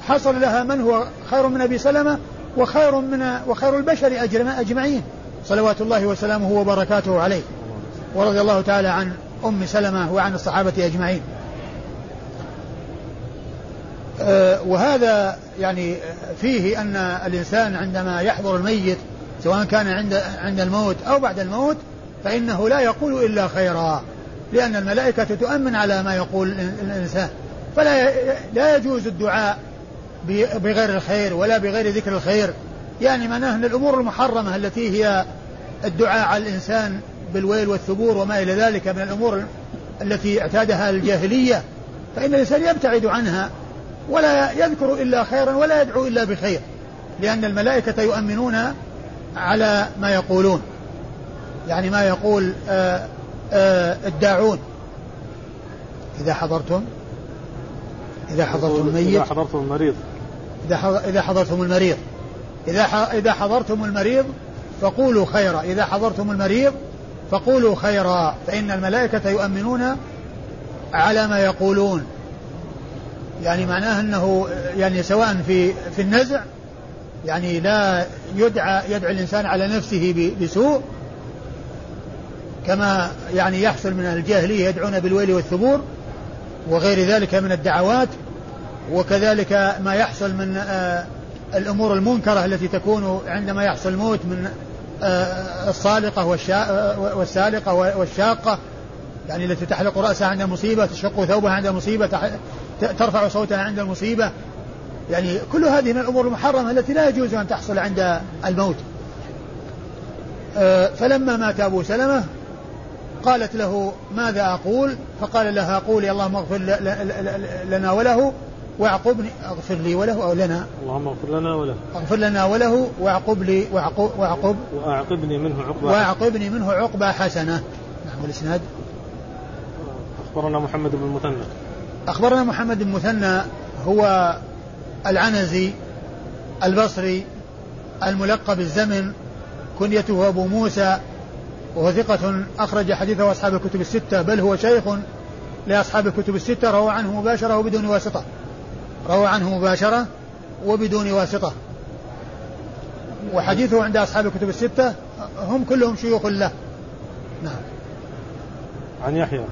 حصل لها من هو خير من أبي سلمة وخير من وخير البشر أجمعين. صلوات الله وسلامه وبركاته عليه. ورضي الله تعالى عن أم سلمة وعن الصحابة أجمعين. وهذا يعني فيه أن الإنسان عندما يحضر الميت سواء كان عند عند الموت أو بعد الموت فإنه لا يقول إلا خيرا لأن الملائكة تؤمن على ما يقول الإنسان. فلا لا يجوز الدعاء بغير الخير ولا بغير ذكر الخير. يعني معناه أن الأمور المحرمة التي هي الدعاء على الإنسان بالويل والثبور وما إلى ذلك من الأمور التي اعتادها الجاهلية فإن الإنسان يبتعد عنها. ولا يذكر إلا خيرا ولا يدعو إلا بخير لأن الملائكة يؤمنون على ما يقولون يعني ما يقول آآ آآ الداعون. إذا حضرتم إذا حضرتم الميت إذا حضرتم المريض. إذا إذا حضرتم المريض. إذا إذا حضرتم المريض فقولوا خيرا. إذا حضرتم المريض فقولوا خيرا. فإن الملائكة يؤمنون على ما يقولون. يعني معناه أنه يعني سواء في في النزع يعني لا يدعى يدعو الإنسان على نفسه بسوء كما يعني يحصل من الجاهلية يدعون بالويل والثبور وغير ذلك من الدعوات وكذلك ما يحصل من آه، الأمور المنكرة التي تكون عندما يحصل الموت من آه، الصالقة والسالقة والشاقة يعني التي تحلق رأسها عند المصيبة تشق ثوبها عند المصيبة ترفع صوتها عند المصيبة. يعني كل هذه من الأمور المحرمة التي لا يجوز أن تحصل عند الموت. آه، فلما مات أبو سلمة قالت له ماذا أقول؟ فقال لها قولي اللهم اغفر لنا وله واعقبني اغفر لي وله أو لنا؟ اللهم اغفر لنا وله. اغفر لنا وله واعقب لي واعقب واعقب واعقبني منه عقبى واعقبني منه عقبى حسنة. نعم والإسناد؟ أخبرنا محمد بن المثنى. أخبرنا محمد بن المثنى هو العنزي البصري الملقب الزمن كنيته أبو موسى وهو ثقة أخرج حديثه أصحاب الكتب الستة بل هو شيخ لأصحاب الكتب الستة روى عنه مباشرة وبدون واسطة. روى عنه مباشرة وبدون واسطة. وحديثه عند أصحاب الكتب الستة هم كلهم شيوخ له. نعم. عن يحيى.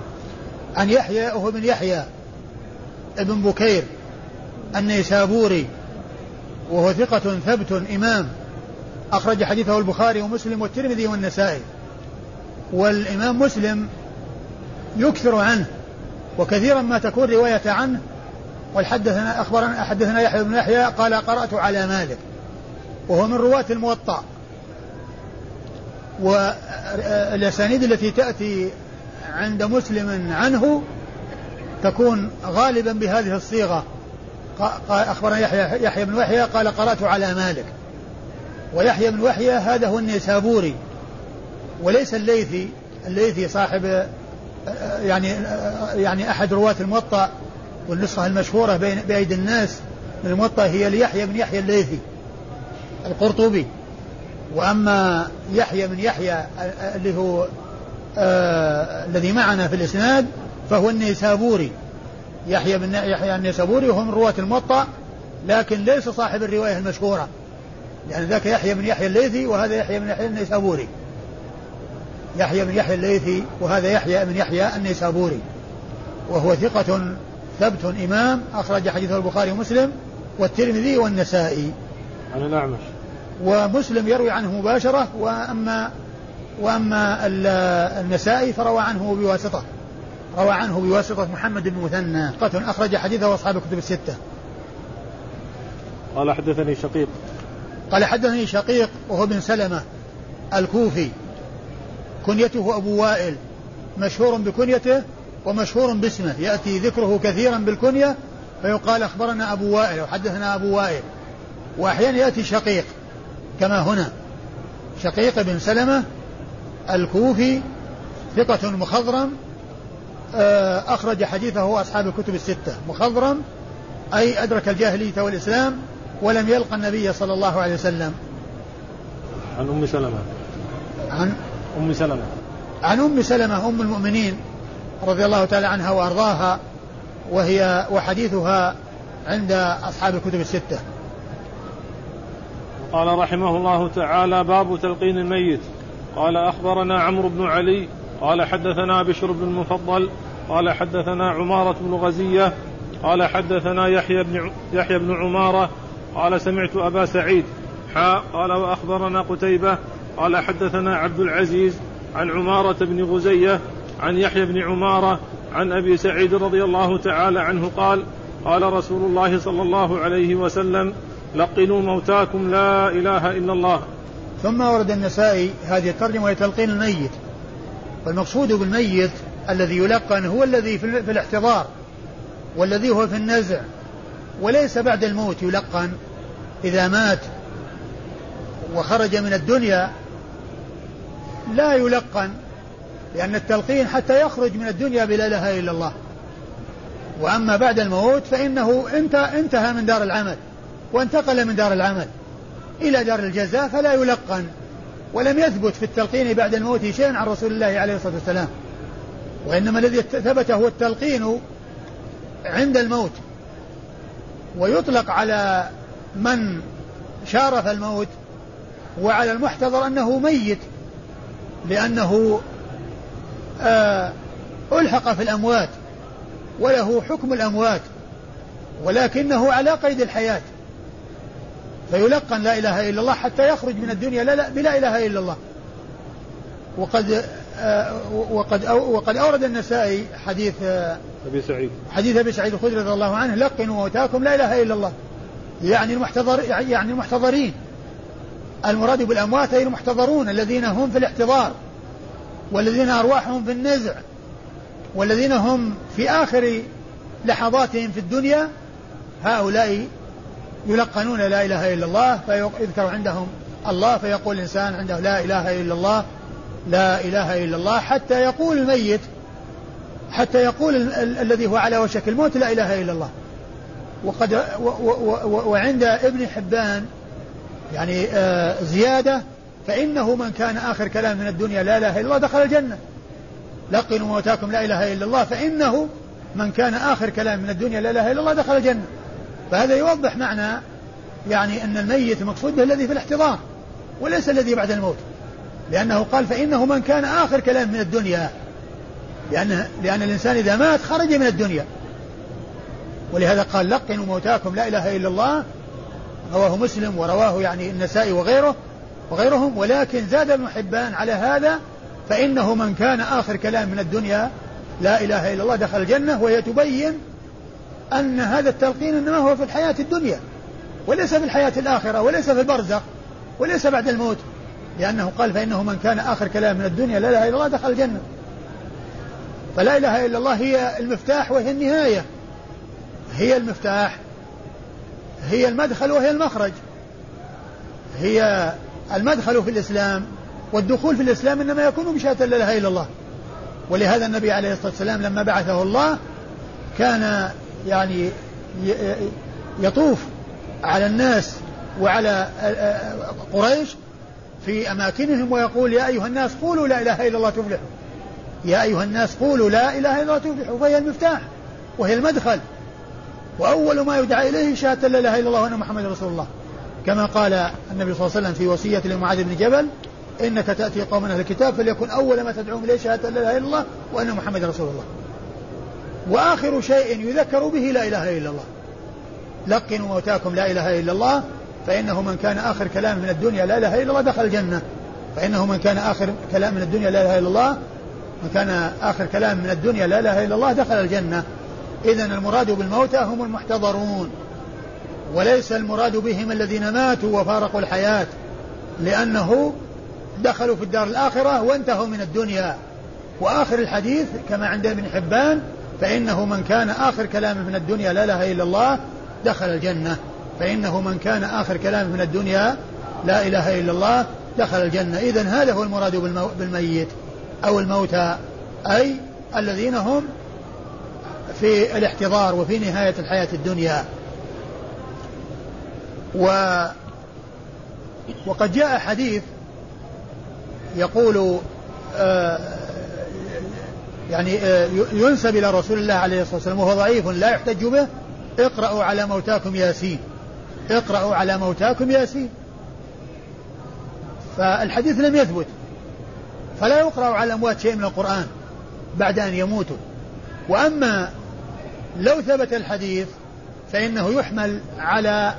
عن يحيى وهو ابن يحيى. ابن بكير النيسابوري وهو ثقة ثبت إمام أخرج حديثه البخاري ومسلم والترمذي والنسائي. والإمام مسلم يكثر عنه وكثيرا ما تكون رواية عنه. والحدثنا أخبرنا حدثنا يحيى بن يحيى قال قرأت على مالك وهو من رواة الموطأ. والأسانيد التي تأتي عند مسلم عنه تكون غالبا بهذه الصيغة. أخبرنا يحيى يحيى بن يحيى قال قرأت على مالك. ويحيى بن يحيى هذا هو النيسابوري. وليس الليثي الليثي صاحب يعني يعني أحد رواة الموطأ. والنسخة المشهورة بين بأيدي الناس من الموطأ هي ليحيى بن يحيى الليثي القرطبي. وأما يحيى بن يحيى اللي هو آه الذي معنا في الإسناد فهو النيسابوري. يحيى بن يحيى النيسابوري وهو من رواة الموطأ لكن ليس صاحب الرواية المشهورة. يعني ذاك يحيى بن يحيى الليثي وهذا يحيى بن يحيى النيسابوري. يحيى بن يحيى الليثي وهذا يحيى بن يحيى النيسابوري. وهو ثقة ثبت إمام أخرج حديثه البخاري ومسلم والترمذي والنسائي. عن الأعمش. ومسلم يروي عنه مباشرة وأما وأما النسائي فروى عنه بواسطة. روى عنه بواسطة محمد بن مثنى. ثقة أخرج حديثه أصحاب الكتب الستة. قال حدثني شقيق. قال حدثني شقيق وهو بن سلمة الكوفي. كنيته أبو وائل. مشهور بكنيته ومشهور باسمه. يأتي ذكره كثيرا بالكنية فيقال أخبرنا أبو وائل وحدثنا أبو وائل. وأحيانا يأتي شقيق كما هنا. شقيق بن سلمة الكوفي ثقة مخضرم أخرج حديثه أصحاب الكتب الستة. مخضرم أي أدرك الجاهلية والإسلام ولم يلقى النبي صلى الله عليه وسلم. عن أم سلمة. عن؟ أم سلمة. عن أم سلمة أم المؤمنين رضي الله تعالى عنها وأرضاها وهي وحديثها عند أصحاب الكتب الستة. قال رحمه الله تعالى باب تلقين الميت. قال أخبرنا عمرو بن علي قال حدثنا بشر بن المفضل قال حدثنا عمارة بن غزية قال حدثنا يحيى بن يحيى بن عمارة قال سمعت أبا سعيد حاء قال وأخبرنا قتيبة قال حدثنا عبد العزيز عن عمارة بن غزية عن يحيى بن عمارة عن أبي سعيد رضي الله تعالى عنه قال قال رسول الله صلى الله عليه وسلم لقنوا موتاكم لا إله إلا الله. ثم ورد النسائي هذه الترجمة وهي تلقين الميت. والمقصود بالميت الذي يلقن هو الذي في الاحتضار والذي هو في النزع. وليس بعد الموت يلقن. إذا مات وخرج من الدنيا لا يلقن لأن التلقين حتى يخرج من الدنيا بلا إله إلا الله. وأما بعد الموت فإنه انتهى من دار العمل وانتقل من دار العمل إلى دار الجزاء فلا يلقن. ولم يثبت في التلقين بعد الموت شيء عن رسول الله عليه الصلاة والسلام. وإنما الذي ثبت هو التلقين عند الموت. ويطلق على من شارف الموت وعلى المحتضر أنه ميت لأنه آه ألحق في الأموات وله حكم الأموات ولكنه على قيد الحياة. فيلقن لا إله إلا الله حتى يخرج من الدنيا لا لا بلا إله إلا الله. وقد آه وقد وقد أورد النسائي حديث آه أبي سعيد. حديث أبي سعيد الخدري رضي الله عنه لقنوا موتاكم لا إله إلا الله. يعني المحتضر يعني المحتضرين. المراد بالأموات أي المحتضرون الذين هم في الاحتضار والذين أرواحهم في النزع والذين هم في آخر لحظاتهم في الدنيا هؤلاء يلقنون لا إله إلا الله فيذكر عندهم الله فيقول الإنسان عنده لا إله إلا الله لا إله إلا الله حتى يقول الميت حتى يقول ال- ال- الذي هو على وشك الموت لا إله إلا الله. وقد و و و وعند ابن حبان يعني آه زيادة فإنه من كان آخر كلام من الدنيا لا إله إلا الله دخل الجنة. لقنوا موتاكم لا إله إلا الله فإنه من كان آخر كلام من الدنيا لا إله إلا الله دخل الجنة. فهذا يوضح معنى يعني أن الميت المقصود به الذي في الاحتضار وليس الذي بعد الموت. لأنه قال فإنه من كان آخر كلام من الدنيا. لأن لأن الإنسان إذا مات خرج من الدنيا. ولهذا قال لقنوا موتاكم لا إله إلا الله. رواه مسلم ورواه يعني النسائي وغيره وغيرهم ولكن زاد ابن حبان على هذا فإنه من كان آخر كلام من الدنيا لا إله إلا الله دخل الجنة وهي تبين أن هذا التلقين إنما هو في الحياة الدنيا وليس في الحياة الآخرة وليس في البرزخ وليس بعد الموت. لأنه قال فإنه من كان آخر كلام من الدنيا لا إله إلا الله دخل الجنة. فلا إله إلا الله هي المفتاح وهي النهاية. هي المفتاح هي المدخل وهي المخرج. هي المدخل في الإسلام والدخول في الإسلام إنما يكون بشهادة لا إله إلا الله. ولهذا النبي عليه الصلاة والسلام لما بعثه الله كان يعني يطوف على الناس وعلى قريش في أماكنهم ويقول يا أيها الناس قولوا لا إله إلا الله تفلحوا. يا أيها الناس قولوا لا إله إلا الله تفلحوا فهي المفتاح وهي المدخل. وأول ما يدعى إليه شهادة لا إله إلا الله وأن محمد رسول الله. كما قال النبي صلى الله عليه وسلم في وصية لمعاذ بن جبل إنك تأتي قوم أهل الكتاب فليكن أول ما تدعوهم إليه شهادة لا إله إلا الله وأن محمد رسول الله. وآخر شيء يذكر به لا إله إلا الله. لقنوا موتاكم لا إله إلا الله فإنه من كان آخر كلام من الدنيا لا إله إلا الله دخل الجنة. فإنه من كان آخر كلام من الدنيا لا إله إلا الله من كان آخر كلام من الدنيا لا إله إلا الله دخل الجنة. إذا المراد بالموتى هم المحتضرون. وليس المراد بهم الذين ماتوا وفارقوا الحياة لأنه دخلوا في الدار الآخرة وانتهوا من الدنيا. وآخر الحديث كما عند ابن حبان فإنه من كان آخر كلامه من الدنيا لا إله إلا الله دخل الجنة. فإنه من كان آخر كلامه من الدنيا لا إله إلا الله دخل الجنة. إذا هذا هو المراد بالميت أو الموتى أي الذين هم في الاحتضار وفي نهاية الحياة الدنيا. و وقد جاء حديث يقول آه يعني آه ينسب إلى رسول الله عليه الصلاة والسلام وهو ضعيف لا يحتج به اقرأوا على موتاكم ياسين. اقرأوا على موتاكم ياسين. فالحديث لم يثبت. فلا يقرأ على الأموات شيء من القرآن بعد أن يموتوا. وأما لو ثبت الحديث فإنه يحمل على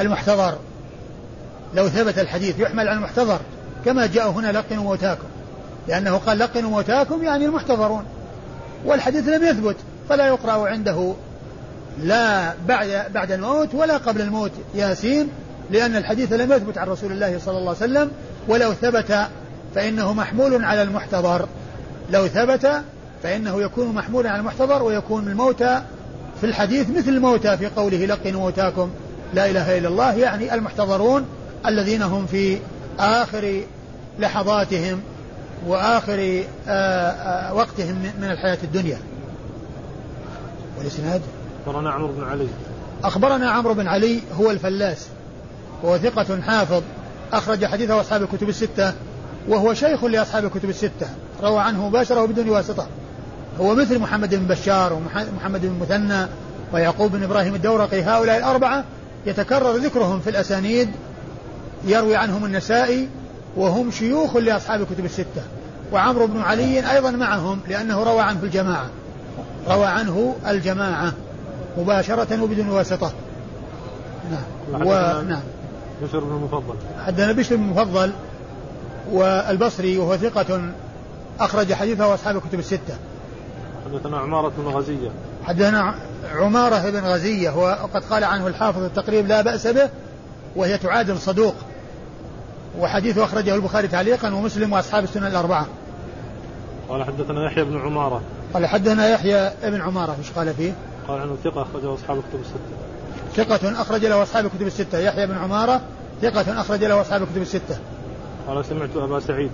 المحتضر. لو ثبت الحديث يحمل على المحتضر. كما جاء هنا لقنوا موتاكم. لأنه قال لقنوا موتاكم يعني المحتضرون والحديث لم يثبت فلا يقرأ عنده لا بعد بعد الموت ولا قبل الموت ياسين لأن الحديث لم يثبت عن رسول الله صلى الله عليه وسلم ولو ثبت فإنه محمول على المحتضر. لو ثبت فإنه يكون محمولا على المحتضر ويكون الموتى في الحديث مثل الموتى في قوله لقنوا موتاكم. لا إله إلا الله يعني المحتضرون الذين هم في آخر لحظاتهم. وآخر آه، آه، وقتهم من الحياة الدنيا. والإسناد؟ أخبرنا عمرو بن علي. أخبرنا عمرو بن علي هو الفلاس وهو ثقة حافظ أخرج حديثه أصحاب الكتب الستة وهو شيخ لأصحاب الكتب الستة. روى عنه مباشرة وبدون واسطة. هو مثل محمد بن بشار ومحمد بن مثنى ويعقوب بن إبراهيم الدورقي. هؤلاء الأربعة يتكرر ذكرهم في الأسانيد يروي عنهم النسائي وهم شيوخ لأصحاب الكتب الستة. وعمرو بن علي أيضا معهم لأنه روى عنه الجماعة. روى عنه الجماعة مباشرة وبدون واسطة. نعم. و... نعم. بشر بن المفضل. حدثنا بشر بن المفضل والبصري وهو ثقة أخرج حديثه أصحاب الكتب الستة. حدثنا عمارة بن غزية. حدثنا عمارة بن غزية وقد قال عنه الحافظ التقريب لا بأس به وهي تعادل صدوق. وحديثه أخرجه البخاري تعليقا ومسلم وأصحاب السنن الأربعة. قال حدثنا يحيى بن عمارة. قال حدثنا يحيى بن عمارة إيش قال فيه؟ قال عنه ثقة أخرجه أصحاب الكتب الستة. ثقة أخرج له أصحاب الكتب الستة. يحيى بن عمارة ثقة أخرج له أصحاب الكتب الستة. قال سمعت أبا سعيد.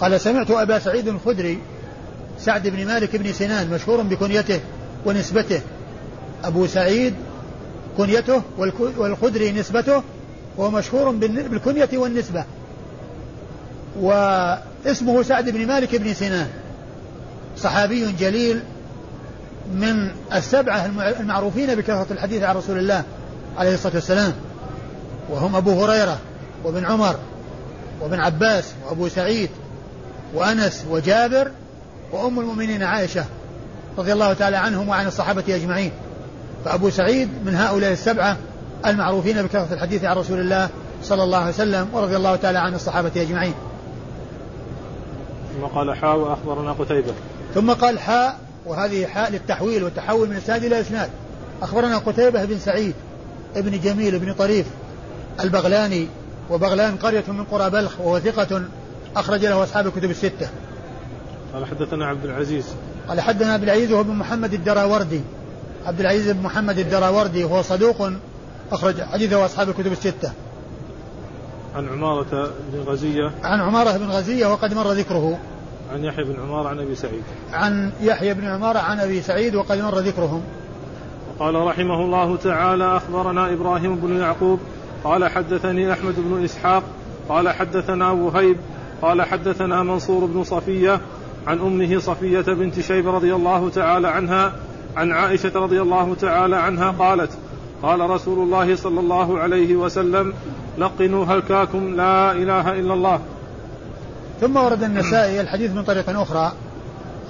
قال سمعت أبا سعيد الخدري سعد بن مالك بن سنان مشهور بكنيته ونسبته. أبو سعيد كنيته والخدري نسبته وهو مشهور بالكنية والنسبة. واسمه سعد بن مالك بن سنان. صحابي جليل من السبعة المعروفين بكثرة الحديث عن رسول الله عليه الصلاة والسلام. وهم أبو هريرة وابن عمر وابن عباس وأبو سعيد وأنس وجابر وأم المؤمنين عائشة رضي الله تعالى عنهم وعن الصحابة أجمعين. فأبو سعيد من هؤلاء السبعة المعروفين بكثرة الحديث عن رسول الله صلى الله عليه وسلم ورضي الله تعالى عن الصحابة أجمعين. ثم قال حاء وأخبرنا قتيبة. ثم قال حاء وهذه حاء للتحويل والتحول من إسناد إلى إسناد. أخبرنا قتيبة بن سعيد ابن جميل بن طريف البغلاني وبغلان قرية من قرى بلخ وهو ثقة أخرج له أصحاب الكتب الستة. قال حدثنا عبد العزيز. قال حدثنا عبد العزيز وهو بن محمد الدراوردي. عبد العزيز بن محمد الدراوردي وهو صدوق أخرج حديثه أصحاب الكتب الستة. عن عمارة بن غزية. عن عمارة بن غزية وقد مر ذكره. عن يحيى بن عمارة عن أبي سعيد. عن يحيى بن عمارة عن أبي سعيد وقد مر ذكرهم. قال رحمه الله تعالى أخبرنا إبراهيم بن يعقوب قال حدثني أحمد بن إسحاق قال حدثنا وهيب قال حدثنا منصور بن صفية عن أمه صفية بنت شيب رضي الله تعالى عنها عن عائشة رضي الله تعالى عنها قالت قال رسول الله صلى الله عليه وسلم لقنوا هلكاكم لا إله إلا الله. ثم ورد النسائي الحديث من طريق أخرى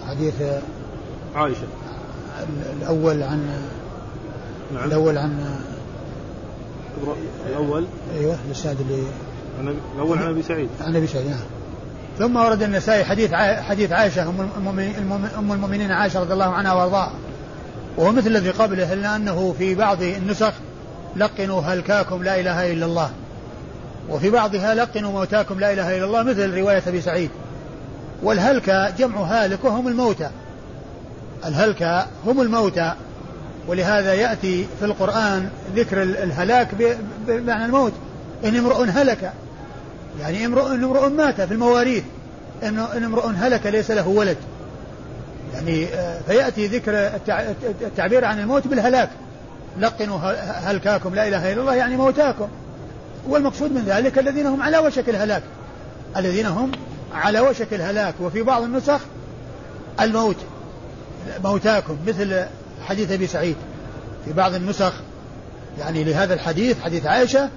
حديث عائشة. الأول عن نعم. الأول عن الأول؟ أيوه الإسناد اللي الأول عن أبي سعيد. عن أبي سعيد نعم. ثم ورد النسائي حديث حديث عائشة أم المؤمنين, أم المؤمنين عائشة رضي الله عنها وأرضاها. وهو مثل الذي قبله إلا أنه في بعض النسخ لقنوا هلكاكم لا إله إلا الله. وفي بعضها لقنوا موتاكم لا إله إلا الله مثل رواية أبي سعيد. والهلكة جمع هالك وهم الموتى. الهلكة هم الموتى ولهذا يأتي في القرآن ذكر الهلاك بمعنى الموت. إن امرؤ هلك يعني امرؤ امرؤ مات في المواريث إن امرؤ هلك ليس له ولد. يعني آه، فيأتي ذكر التعبير عن الموت بالهلاك. لقنوا هلكاكم لا إله إلا الله يعني موتاكم. والمقصود من ذلك الذين هم على وشك الهلاك. الذين هم على وشك الهلاك. وفي بعض النسخ الموت موتاكم مثل حديث أبي سعيد. في بعض النسخ يعني لهذا الحديث حديث عائشة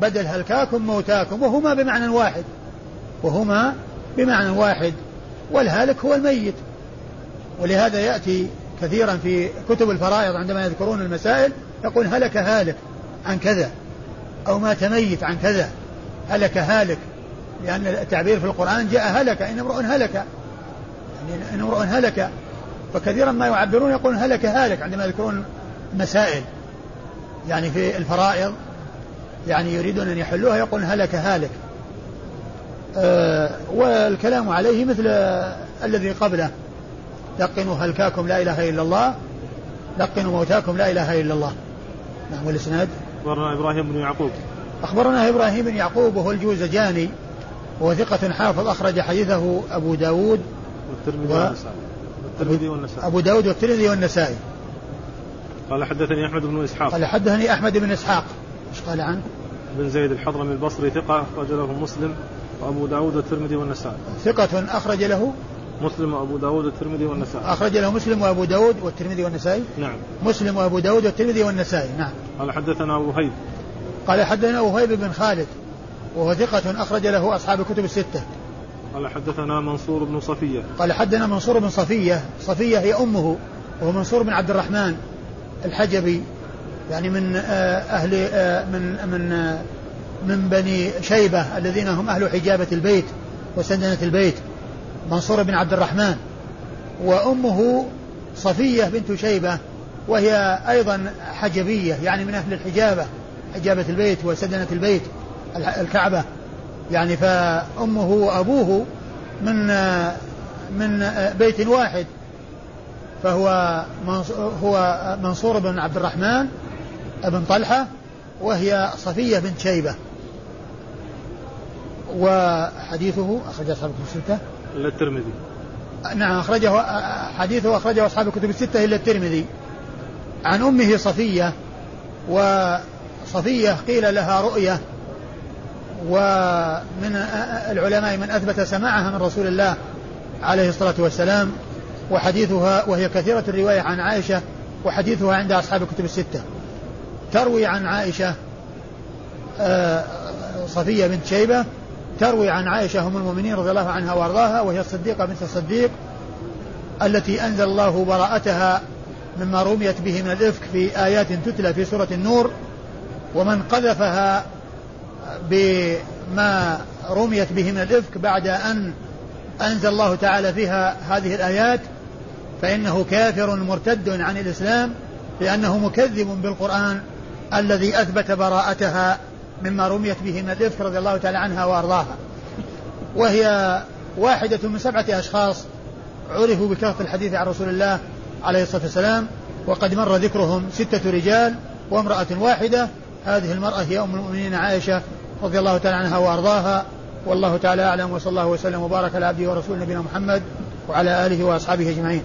بدل هلكاكم موتاكم. وهما بمعنى واحد. وهما بمعنى واحد. والهالك هو الميت. ولهذا يأتي كثيرا في كتب الفرائض عندما يذكرون المسائل يقول هلك هالك عن كذا أو مات ميت عن كذا هلك هالك لأن التعبير في القرآن جاء هلك إن امرؤ هلك يعني إن امرؤ هلك. فكثيرا ما يعبرون يقولون هلك هالك عندما يذكرون مسائل. يعني في الفرائض يعني يريدون أن يحلوها يقولون هلك هالك. آه والكلام عليه مثل الذي قبله. لقنوا هلكاكم لا إله إلا الله لقنوا موتاكم لا إله إلا الله. نعم والإسناد؟ أخبرنا إبراهيم بن يعقوب. أخبرنا إبراهيم بن يعقوب وهو الجوزجاني وهو ثقة حافظ أخرج حديثه أبو داود والترمذي و... والنسائي. والترمذي والنسائي. أبو داود والترمذي والنسائي. قال حدثني أحمد بن إسحاق. قال حدثني أحمد بن إسحاق. إيش قال عنه؟ بن زيد الحضرمي البصري ثقة أخرج له مسلم وأبو داود والترمذي والنسائي. ثقة أخرج له؟ مسلم وأبو داود والترمذي والنسائي. أخرج له مسلم وأبو داود والترمذي والنسائي. نعم. مسلم وأبو داود والترمذي والنسائي نعم. قال حدثنا أبو هيب. قال حدثنا وهيب بن خالد وهو ثقة أخرج له أصحاب الكتب الستة. قال حدثنا منصور بن صفية. قال حدثنا منصور بن صفية صفية هي أمه وهو منصور بن عبد الرحمن الحجبي يعني من أهل من من من بني شيبة الذين هم أهل حجابة البيت وسندنة البيت. منصور بن عبد الرحمن وأمه صفية بنت شيبة وهي أيضا حجبية يعني من أهل الحجابة حجابة البيت وسدنة البيت الكعبة. يعني فأمه وأبوه من من بيت واحد فهو هو منصور بن عبد الرحمن بن طلحة وهي صفية بنت شيبة. وحديثه أخرج أصحاب الكتب الستة. إلا الترمذي. نعم أخرجه حديثه أخرجه أصحاب الكتب الستة إلا الترمذي. عن أمه صفية وصفية قيل لها رؤية ومن العلماء من أثبت سماعها من رسول الله عليه الصلاة والسلام وحديثها وهي كثيرة الرواية عن عائشة وحديثها عند أصحاب الكتب الستة. تروي عن عائشة آه، صفية بنت شيبة تروي عن عائشة أم المؤمنين رضي الله عنها وأرضاها وهي الصديقة بنت الصديق التي أنزل الله براءتها مما رميت به من الإفك في آيات تتلى في سورة النور ومن قذفها بما رميت به من الإفك بعد أن أنزل الله تعالى فيها هذه الآيات فإنه كافر مرتد عن الإسلام لأنه مكذب بالقرآن الذي أثبت براءتها مما رميت به من رضي الله تعالى عنها وأرضاها. وهي واحدة من سبعة أشخاص عرفوا بكثرة الحديث عن رسول الله عليه الصلاة والسلام وقد مر ذكرهم ستة رجال وامرأة واحدة. هذه المرأة هي أم المؤمنين عائشة رضي الله تعالى عنها وأرضاها. والله تعالى أعلم وصلى الله وسلم وبارك على عبده ورسوله نبينا محمد وعلى آله وأصحابه أجمعين.